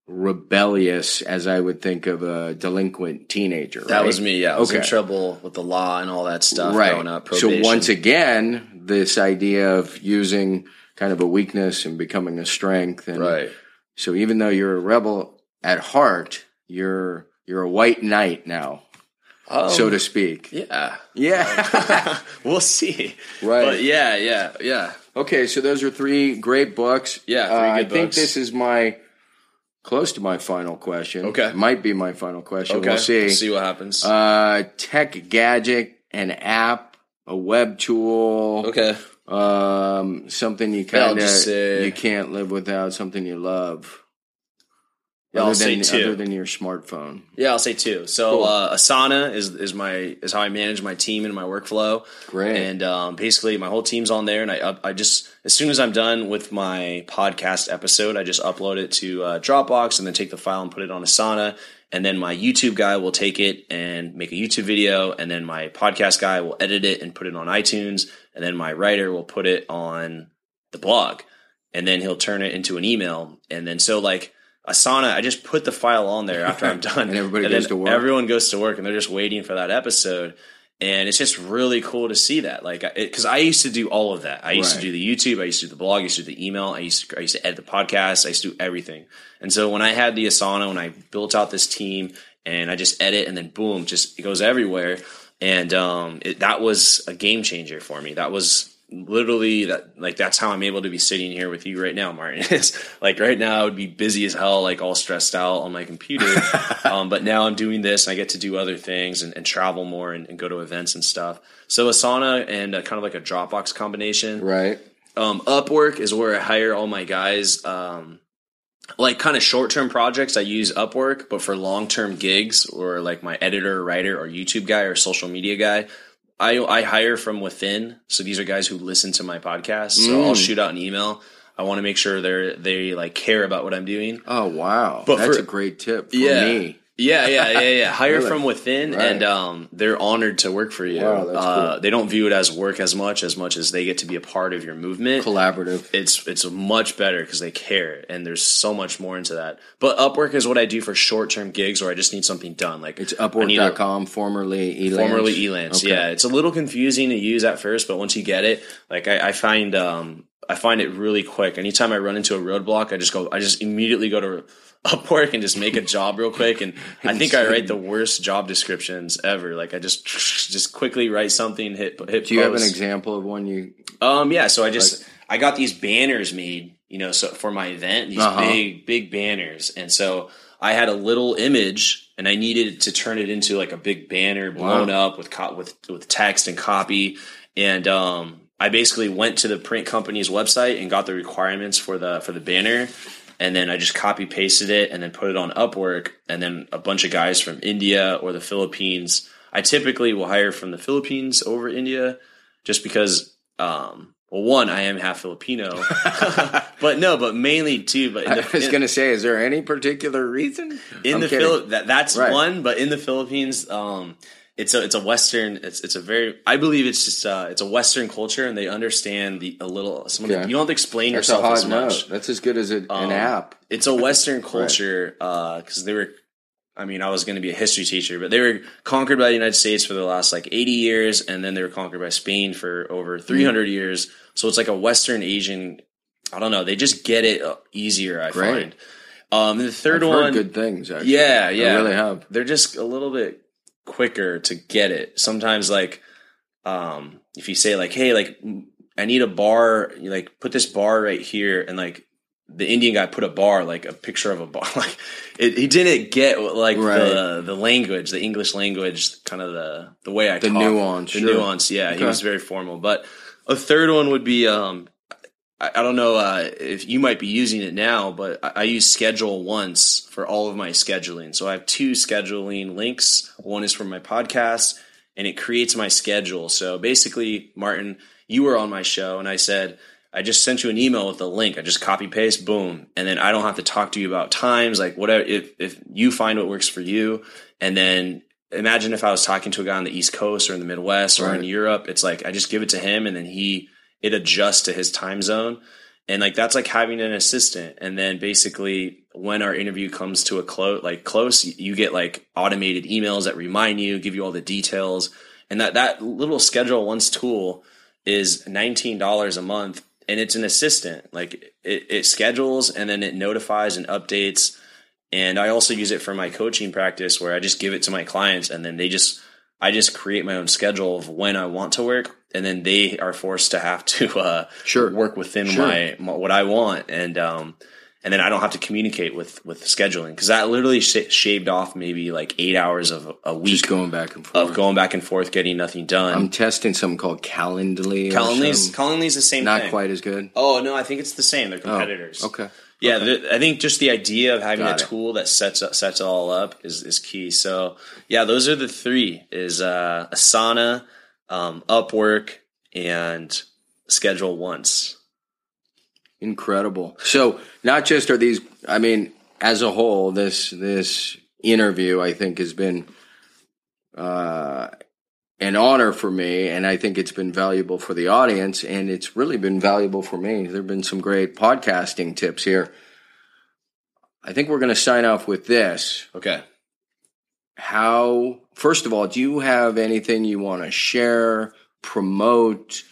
rebellious as I would think of a delinquent teenager. That right? was me. Yeah, I was in Okay. trouble with the law and all that stuff right. growing up. So once again, this idea of using kind of a weakness and becoming a strength, and right. so even though you're a rebel at heart, you're you're a white knight now, Um, so to speak. yeah. Yeah. [LAUGHS] [LAUGHS] we'll see. Right. But yeah, yeah, yeah. okay, so those are three great books. Yeah, three Uh, I good think this is my close to my final question. Okay. might be my final question. Okay. We'll see. We'll see what happens. Uh, tech gadget, an app, a web tool. okay. Um, something you kind of you can't live without. Something you love. Yeah, I'll other say two. other than your smartphone. Yeah, I'll say two. So Cool. uh, Asana is is my is how I manage my team and my workflow. Great. And um, basically, my whole team's on there, and I I just as soon as I'm done with my podcast episode, I just upload it to uh, Dropbox, and then take the file and put it on Asana. And then my YouTube guy will take it and make a YouTube video, and then my podcast guy will edit it and put it on iTunes, and then my writer will put it on the blog, and then he'll turn it into an email, and then so like. Asana, I just put the file on there after I'm [LAUGHS] done, And everybody then goes to work? Everyone goes to work, and they're just waiting for that episode and it's just really cool to see that like because I used to do all of that i used Right. to do the youtube i used to do the blog i used to do the email i used to, I used to edit the podcast i used to do everything and so when i had the asana when i built out this team and i just edit and then boom just it goes everywhere and um, it, that was a game changer for me that was literally that like that's how i'm able to be sitting here with you right now martin [LAUGHS] it's like right now i would be busy as hell like all stressed out on my computer [LAUGHS] um, but now i'm doing this and i get to do other things and, and travel more and, and go to events and stuff so asana and uh, kind of like a dropbox combination Right. um, Upwork is where I hire all my guys. Um, like kind of short term projects, I use Upwork, but for long term gigs or like my editor, writer, or YouTube guy or social media guy, I I hire from within. So these are guys who listen to my podcast. So I'll Mm. shoot out an email. I want to make sure they're they like care about what I'm doing. Oh wow, But that's for- a great tip for Yeah. me. Yeah, yeah, yeah, yeah. [LAUGHS] Hire Really? from within, Right. and um, they're honored to work for you. Wow, uh, cool. They don't view it as work as much as much as they get to be a part of your movement Collaborative. it's it's much better because they care and there's so much more into that. But Upwork is what I do for short term gigs where I just need something done. Like It's a- Upwork.com, formerly Elance. formerly Elance. Okay. Yeah, it's a little confusing to use at first, but once you get it, like I, I find um I find it really quick. Anytime I run into a roadblock, I just go I just immediately go to [LAUGHS] Upwork and just make a job real quick. And I think I write the worst job descriptions ever. Like I just [LAUGHS] just quickly write something, hit hit. Do you have an example of one you? Um, yeah. So I just I got these banners made, you know, so for my event, these Uh-huh. big big banners, and so I had a little image and I needed to turn it into like a big banner blown Wow. up with co- with with text and copy. And um, I basically went to the print company's website and got the requirements for the for the banner. And then I just copy pasted it and then put it on Upwork. And then a bunch of guys from India or the Philippines. I typically will hire from the Philippines over India just because um, well, one, I am half Filipino, [LAUGHS] [LAUGHS] but no, but mainly too. But in I was going to say, is there any particular reason? in I'm the kidding. Phil- that that's Right. one, but in the Philippines, um, it's a it's a Western. It's it's a very. I believe it's just uh, it's a Western culture, and they understand the a little. Some of the, you don't have to explain That's yourself as much. note. That's as good as a, an Um, app. It's a Western [LAUGHS] culture because they were. I mean, I was going to be a history teacher, but they were conquered by the United States for the last like 80 years, and then they were conquered by Spain for over 300 Mm. years. So it's like a Western Asian. I don't know. They just get it uh, easier. I Great. find. Um, the 3rd I've one, good things. Actually. yeah, yeah, I really have. They're just a little bit quicker to get it. Sometimes, like, um, if you say like, "Hey, like, I need a bar," like put this bar right here, and like the Indian guy put a bar, like a picture of a bar, [LAUGHS] like it, he didn't get like Right. the the language, the English language, kind of the the way I The talk. nuance, the sure. nuance. Yeah, he was very formal. But a third one would be um, I, I don't know uh, if you might be using it now, but I, I use Schedule once for all of my scheduling. So I have two scheduling links. One is for my podcast, and it creates my schedule. So basically, Martin, you were on my show, and I said. I just sent you an email with a link. I just copy paste, boom, and then I don't have to talk to you about times, like whatever. If if you find what works for you, and then imagine if I was talking to a guy on the East Coast or in the Midwest or in Europe, it's like I just give it to him, and then he it adjusts to his time zone. And like that's like having an assistant. And then basically when our interview comes to a close like close, you get like automated emails that remind you, give you all the details. And that that little schedule once tool is $19 a month and it's an assistant. Like it, it schedules and then it notifies and updates. And I also use it for my coaching practice where I just give it to my clients and then they just I just create my own schedule of when I want to work, and then they are forced to have to uh, Sure. work within Sure. my, my what I want, and um, and then I don't have to communicate with with scheduling because that literally sh- shaved off maybe like eight hours of a week Just going back and forth. of going back and forth, getting nothing done. I'm testing something called Calendly. Calendly's. Calendly's the same. not thing. quite as good. Oh no, I think it's the same. They're Oh, competitors. okay. Yeah, the, I think just the idea of having Got a it. tool that sets sets it all up is is key. So yeah, those are the three: is uh, Asana, um, Upwork, and Schedule Once. Incredible. So not just are these I mean, as a whole, this this interview I think has been uh an honor for me and I think it's been valuable for the audience and it's really been valuable for me. There've been some great podcasting tips here. I think we're going to sign off with this. Okay. How first of all, do you have anything you want to share, promote?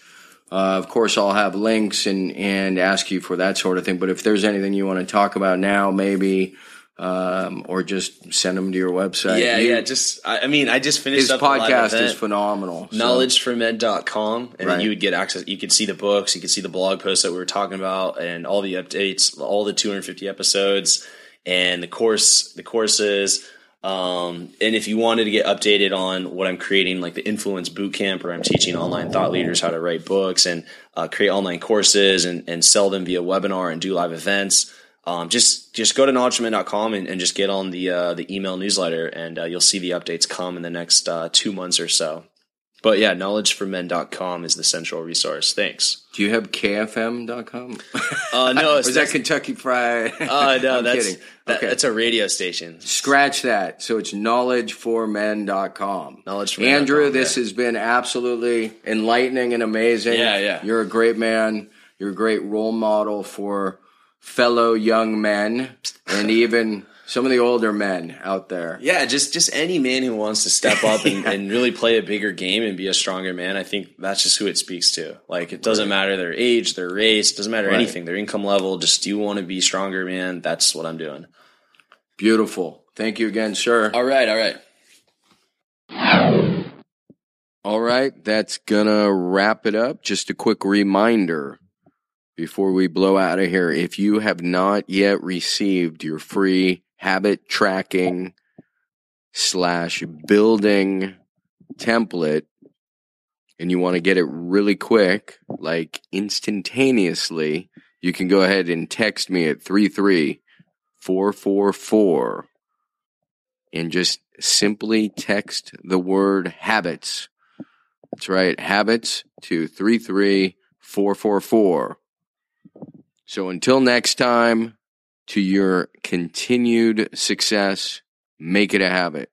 Uh, of course, I'll have links and and ask you for that sort of thing. But if there's anything you want to talk about now, maybe, um, or just send them to your website. yeah, You- yeah. Just I, I mean, I just finished His podcast is phenomenal. so- knowledgeformen.com and Right. you would get access you could see the books you could see the blog posts that we were talking about and all the updates all the 250 episodes and the course the courses um, and if you wanted to get updated on what i'm creating like the influence boot camp where i'm teaching online thought leaders how to write books and uh, create online courses and, and sell them via webinar and do live events um, just just go to knowledgeman.com and, and just get on the uh, the email newsletter and uh, you'll see the updates come in the next uh, two months or so but yeah, knowledgeformen.com is the central resource. Thanks. Do you have KFM.com? Uh, no, [LAUGHS] is that Kentucky Fried? [LAUGHS] uh, no, [LAUGHS] that's kidding. that- Okay. that's a radio station. Scratch that. So it's knowledgeformen.com. Knowledgeformen.com, Andrew, this yeah. has been absolutely enlightening and amazing. Yeah, yeah. You're a great man. You're a great role model for fellow young men and even some of the older men out there. Yeah, just just any man who wants to step up and, [LAUGHS] and really play a bigger game and be a stronger man. I think that's just who it speaks to. Like it doesn't matter their age, their race, doesn't matter Right. anything, their income level. Just you want to be stronger, man. That's what I'm doing. Beautiful. Thank you again, sir. All right, all right. All right, that's gonna wrap it up. Just a quick reminder before we blow out of here. If you have not yet received your free habit tracking slash building template and you want to get it really quick, like instantaneously, you can go ahead and text me at 33444 and just simply text the word habits. That's right, habits to 33444. So until next time, to your continued success, make it a habit.